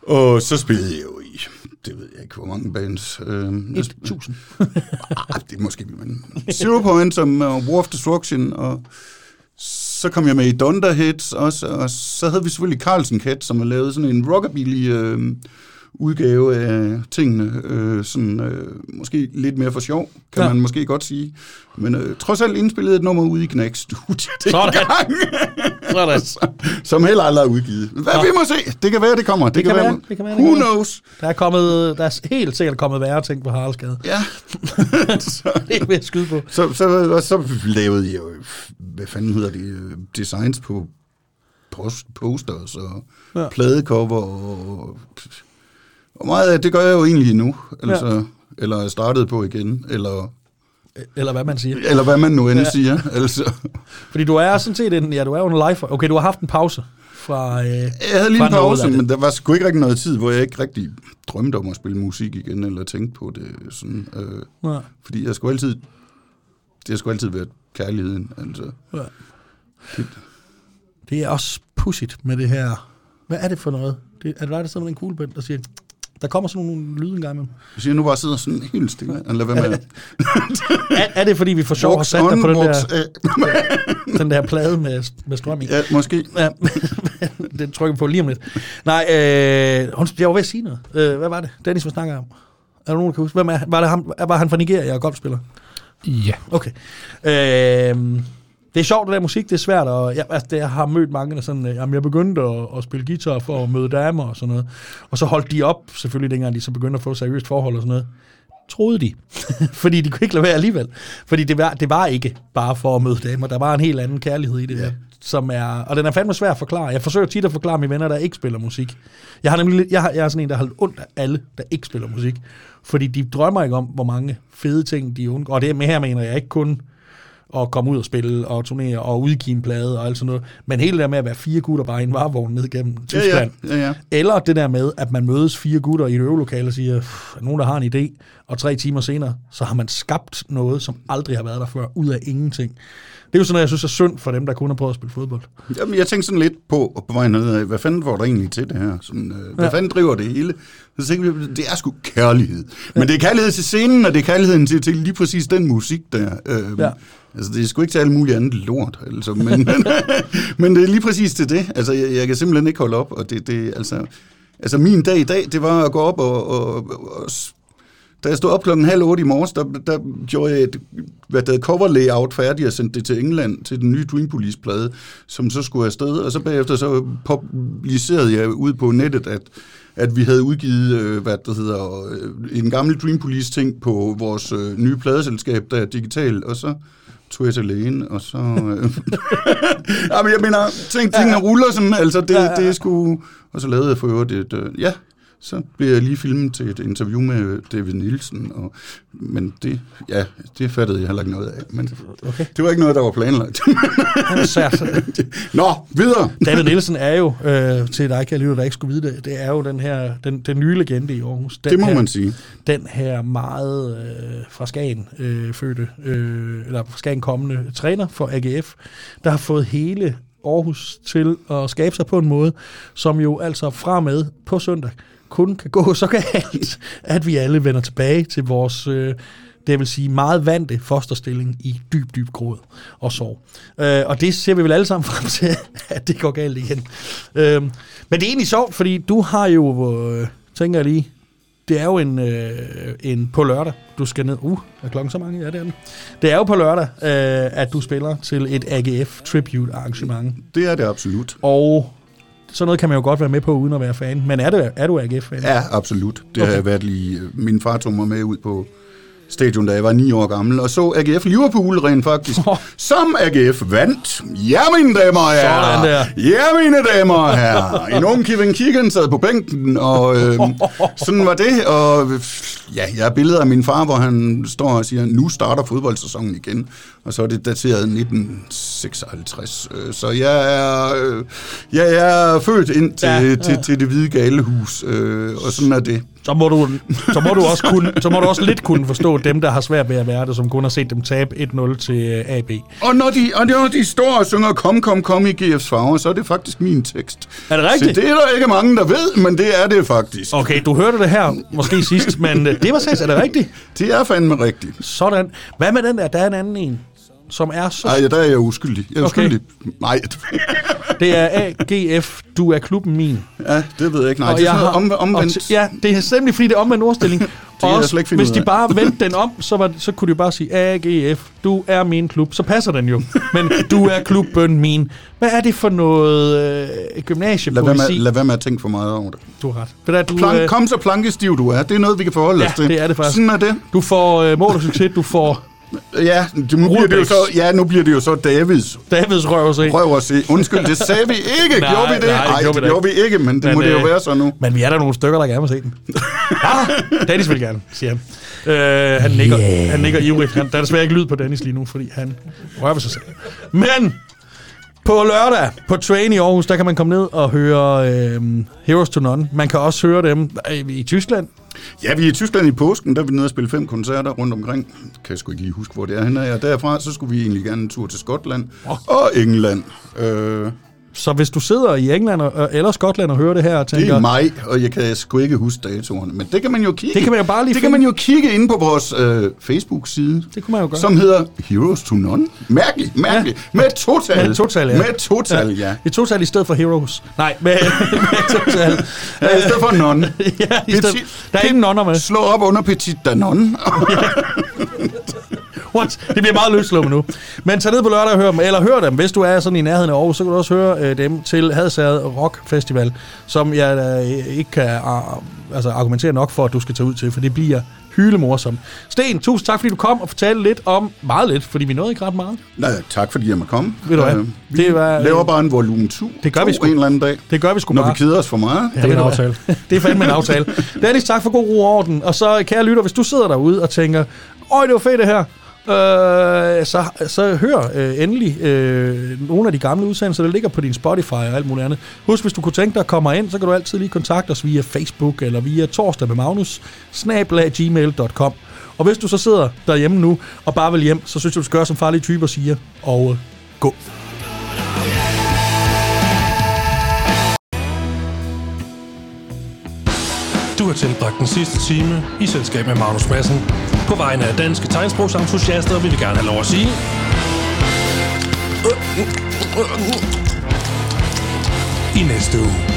Speaker 4: og så spillede jeg jo i, det ved jeg ikke, hvor mange bands. Øh, jeg sp-
Speaker 2: 1000.
Speaker 4: Ah, det er måske, men Zero Point som uh, War of Destruction, og så kom jeg med i Dunderheads også, og så havde vi selvfølgelig Carlsen Cat, som har lavet sådan en rockabilly øh, udgave af tingene, øh, sådan, øh, måske lidt mere for sjov, kan
Speaker 2: Ja.
Speaker 4: man måske godt sige. Men øh, trods alt indspillede et nummer ude i Knæk Studio
Speaker 2: Sådan.
Speaker 4: dengang,
Speaker 2: Sådan.
Speaker 4: som heller aldrig er udgivet. Hvad
Speaker 2: Nå.
Speaker 4: vi må se, det kan være, det kommer. Det,
Speaker 2: Det kan være, det kan være, det
Speaker 4: Who
Speaker 2: kommer.
Speaker 4: knows?
Speaker 2: Der er, kommet, der er helt sikkert kommet værre ting på Haraldsgade.
Speaker 4: Ja. så,
Speaker 2: Det vil jeg skyde på.
Speaker 4: Så, så, og så lavede jeg jo, hvad fanden hedder det, øh, designs på post, posters og
Speaker 2: ja.
Speaker 4: pladecover og, og meget af det gør jeg jo egentlig nu, altså, ja. eller er startet på igen, eller,
Speaker 2: Eller hvad man siger.
Speaker 4: eller hvad man nu end
Speaker 2: Ja.
Speaker 4: siger. Altså,
Speaker 2: Fordi du er sådan set en, ja, du er jo en live. Okay, du har haft en pause fra... Øh,
Speaker 4: jeg havde lige en pause,
Speaker 2: det.
Speaker 4: men der var sgu ikke rigtig noget tid, hvor jeg ikke rigtig drømte om at spille musik igen, eller tænkte på det sådan, øh,
Speaker 2: Ja.
Speaker 4: fordi jeg skulle altid, det har sgu altid været kærligheden, altså.
Speaker 2: Ja. Det er også pudsigt med det her. Hvad er det for noget? Det, er det dig, der sidder med en kuglepen, der siger... Der kommer sådan nogle lyde en gang imellem.
Speaker 4: Hvis jeg nu bare sidder sådan helt stille, eller hvad med
Speaker 2: Er, er det, fordi vi for sjov sat dig på den der,
Speaker 4: af.
Speaker 2: den der plade med, med strøm i?
Speaker 4: Ja, måske.
Speaker 2: Ja, den trykker vi på lige om lidt. Nej, øh, jeg var ved at sige noget. Øh, hvad var det? Dennis, hvad snakker jeg om? Er der nogen, der kan huske? Hvem er, var, det ham, var han fra Nigeria og golfspiller?
Speaker 3: Ja.
Speaker 2: Okay. Øh, det er sjovt, det der musik, det er svært, og jeg, altså, det, jeg har mødt mange, der sådan, øh, jamen, jeg begyndte at, at spille guitar for at møde damer og sådan noget. Og så holdt de op, selvfølgelig dengang de så begyndte at få seriøst forhold og sådan noget. Troede de. Fordi de kunne ikke lade være alligevel. Fordi det var, det var ikke bare for at møde damer. Der var en helt anden kærlighed i det der. Som er, og den er fandme svær at forklare. Jeg forsøger tit at forklare mine venner, der ikke spiller musik. Jeg har nemlig lidt, jeg, har, jeg er sådan en, der har holdt ondt af alle, der ikke spiller musik. Fordi de drømmer ikke om, hvor mange fede ting de undgår. Og det med her mener jeg ikke kun at komme ud og spille og turnere og udgive en plade og alt sådan noget. Men hele det der med at være fire gutter bare i en varevogn ned gennem
Speaker 4: Ja,
Speaker 2: Tyskland.
Speaker 4: ja, ja, ja.
Speaker 2: Eller det der med, at man mødes fire gutter i et øvelokale og siger, "Pff, er nogen, der har en idé, og tre timer senere, så har man skabt noget, som aldrig har været der før, ud af ingenting. Det er jo sådan noget, jeg synes er synd for dem, der kun har prøvet at spille fodbold.
Speaker 4: Jamen, jeg tænkte sådan lidt på, på vejen ned hvad fanden får der egentlig til det her? Sådan, øh, hvad
Speaker 2: Ja.
Speaker 4: fanden driver det hele? Så tænkte vi, det er sgu kærlighed. Men det er kærlighed til scenen, og det er kærligheden til, til lige præcis den musik der. Øh,
Speaker 2: Ja.
Speaker 4: Altså, det er sgu ikke til alt mulige andet lort, altså, men, men det er lige præcis til det. Altså, jeg, jeg kan simpelthen ikke holde op, og det, det altså, altså, min dag i dag, det var at gå op og, og, og, og da jeg stod op klokken halv otte i morges, der, der gjorde jeg et hvad der cover layout færdigt og sendte det til England til den nye Dream Police-plade, som så skulle afsted. Og så bagefter så publicerede jeg ud på nettet, at, at vi havde udgivet øh, hvad det hedder, øh, en gammel Dream Police-ting på vores øh, nye pladeselskab, der er digital, og så til lægen, og så... Øh, Jamen, jeg mener, ting, tingene ruller sådan, altså det, det er sgu... Og så lavede jeg for øvrigt et... Øh, ja, så blev jeg lige filmet til et interview med David Nielsen, og, men det, ja, det fattede jeg heller ikke noget af. Men
Speaker 2: Okay.
Speaker 4: det var ikke noget, der var planlagt. Nå, videre.
Speaker 2: David Nielsen er jo, øh, til dig, kan lytte, der ikke skulle vide det, det er jo den her, den, den nye legende i Aarhus. Den
Speaker 4: Det må
Speaker 2: her,
Speaker 4: man sige.
Speaker 2: Den her meget øh, fra Skagen øh, fødte, øh, eller fra Skagen kommende træner for AGF, der har fået hele Aarhus til at skabe sig på en måde, som jo altså fra med på søndag kun kan gå så galt, at vi alle vender tilbage til vores, øh, det vil sige meget vante fosterstilling i dyb, dyb gråd og sorg. Øh, og det ser vi vel alle sammen frem til, at det går galt igen. Øh, men det er egentlig sjovt, fordi du har jo, øh, tænker jeg lige, det er jo en, øh, en på lørdag, du skal ned. Uh, er klokken så mange? Ja, det er den. Det er jo på lørdag, øh, at du spiller til et AGF Tribute arrangement.
Speaker 4: Det er det absolut.
Speaker 2: Og sådan noget kan man jo godt være med på, uden at være fan. Men er, det, er du AGF-fan?
Speaker 4: Ja, absolut. Det okay. har jeg været lige... Min far tog mig med ud på stadion, da jeg var 9 år gammel, og så AGF Liverpool rent faktisk,
Speaker 2: Oh.
Speaker 4: som AGF vandt. Ja, mine damer og herrer.
Speaker 2: Der.
Speaker 4: Ja, mine damer og herrer. En ung Kevin Keegan sad på bænken, og øh, sådan var det. Og ja, jeg har billeder af min far, hvor han står og siger, nu starter fodboldsæsonen igen. Og så er det dateret 1956. Øh, Så jeg er, øh, jeg er født ind til,
Speaker 2: ja.
Speaker 4: til, til det hvide galehus, øh, og sådan er det.
Speaker 2: Så må, du, så, må du også kunne, så må du også lidt kunne forstå dem, der har svært ved at være det, som kun har set dem tabe 1-0 til øh, AB.
Speaker 4: Og når de, og når de står og synger Kom, kom, kom i GF's farver, så er det faktisk min tekst.
Speaker 2: Er det rigtigt?
Speaker 4: Så det er der ikke mange, der ved, men det er det faktisk.
Speaker 2: Okay, du hørte det her måske sidst, men øh, det var sags, er det rigtigt?
Speaker 4: Det er fandme rigtigt.
Speaker 2: Sådan. Hvad med den der? Der er en anden en, som er så...
Speaker 4: Ej, der er jeg uskyldig. Jeg er
Speaker 2: Okay.
Speaker 4: uskyldig. Nej,
Speaker 2: Det er AGF, du er klubben min.
Speaker 4: ja, det ved jeg ikke. Nej,
Speaker 2: Og
Speaker 4: det er
Speaker 2: jeg
Speaker 4: sådan noget om, omvendt.
Speaker 2: Og ja, det er simpelthen fordi, det er omvendt ordstilling. Og også,
Speaker 4: ikke
Speaker 2: hvis de bare vendte den om, så, var, så kunne de bare sige, AGF, du er min klub. Så passer den jo. Men du er klubben min. Hvad er det for noget øh,
Speaker 4: Lad være, med,
Speaker 2: gymnasiepoesi?
Speaker 4: lad være med at tænke for meget over det.
Speaker 2: Du har ret. Du, hvad, du,
Speaker 4: Plank,
Speaker 2: øh,
Speaker 4: kom så plankestiv du er. Det er noget, vi kan forholde
Speaker 2: Ja,
Speaker 4: os til.
Speaker 2: det er det faktisk.
Speaker 4: Sådan er det.
Speaker 2: du får øh, mål og succes, du får
Speaker 4: Ja, det, nu bliver det jo så, ja, nu bliver det jo så Davids
Speaker 2: Davids røv at se.
Speaker 4: røv at se. Undskyld, det sagde vi ikke.
Speaker 2: Nej,
Speaker 4: gjorde vi det?
Speaker 2: nej, det
Speaker 4: Nej,
Speaker 2: gjorde vi
Speaker 4: det
Speaker 2: da
Speaker 4: gjorde vi ikke, men det
Speaker 2: Men,
Speaker 4: må det jo
Speaker 2: øh,
Speaker 4: være så nu.
Speaker 2: Men vi er der nogle stykker, der gerne vil se den. ah, Dennis vil gerne, siger han. Øh, han, nikker, yeah. han nikker ivrigt. Han, der er desværre ikke lyd på Dennis lige nu, fordi han rører ved sig selv. Men på lørdag på Train i Aarhus, der kan man komme ned og høre øh, Heroes to None. Man kan også høre dem øh, i Tyskland.
Speaker 4: Ja, vi er i Tyskland i påsken, der er vi nede og spille fem koncerter rundt omkring. Kan jeg sgu ikke lige huske, hvor det er henne. Og derfra, så skulle vi egentlig gerne en tur til Skotland og England. Øh,
Speaker 2: Så hvis du sidder i England og, eller Skotland og hører det her og
Speaker 4: det
Speaker 2: tænker,
Speaker 4: er maj, og jeg kan sgu ikke huske datoerne. Men det kan man jo kigge.
Speaker 2: Det kan man jo bare lige
Speaker 4: Det kan man jo kigge inde på vores øh, Facebook-side.
Speaker 2: Det kunne man jo gøre.
Speaker 4: Som hedder Heroes to None. Mærkeligt, mærkeligt. Ja. Med total.
Speaker 2: Med total, ja.
Speaker 4: Med total, ja. ja.
Speaker 2: Et total i stedet for Heroes. Nej, med, med total.
Speaker 4: ja I stedet for nonne.
Speaker 2: ja, i stedet,
Speaker 4: Petit-
Speaker 2: der er ingen nonner med.
Speaker 4: Slå op under Petit Danone.
Speaker 2: What? Det bliver meget løslumme nu. Men tag ned på lørdag og hør dem, eller hør dem. Hvis du er sådan i nærheden af Aarhus, så kan du også høre øh, dem til Hadsad Rock Festival, som jeg øh, ikke kan uh, altså, argumentere nok for, at du skal tage ud til, for det bliver hylemorsomt. Sten, tusind tak, fordi du kom og fortalte lidt om, meget lidt, fordi vi nåede ikke ret meget.
Speaker 4: Nej, tak fordi jeg måtte komme.
Speaker 2: Ved du hvad?
Speaker 4: Øh, vi
Speaker 2: Det var-
Speaker 4: laver bare en volumen 2.
Speaker 2: Det gør vi sgu.
Speaker 4: en eller anden dag.
Speaker 2: Det gør vi sgu
Speaker 4: Når
Speaker 2: bare.
Speaker 4: vi keder os for meget.
Speaker 3: Det er en aftale.
Speaker 2: Det er fandme en aftale. Dennis, tak for god ro og orden. Og så, kære lytter, hvis du sidder derude og tænker, øj, det var fedt det her, øh, så, så hør øh, endelig øh, nogle af de gamle udsendelser, der ligger på din Spotify og alt muligt andet. Husk, hvis du kunne tænke dig at komme ind, så kan du altid lige kontakte os via Facebook eller via torsdag med Magnus, snablag.gmail.com. Og hvis du så sidder derhjemme nu og bare vil hjem, så synes jeg, du skal gøre som farlige typer siger, og øh, gå.
Speaker 3: Du har tilbragt den sidste time i selskab med Magnus Madsen. På vegne af danske tegnsprogsentusiaster vil vi gerne have lov at sige... I næste uge.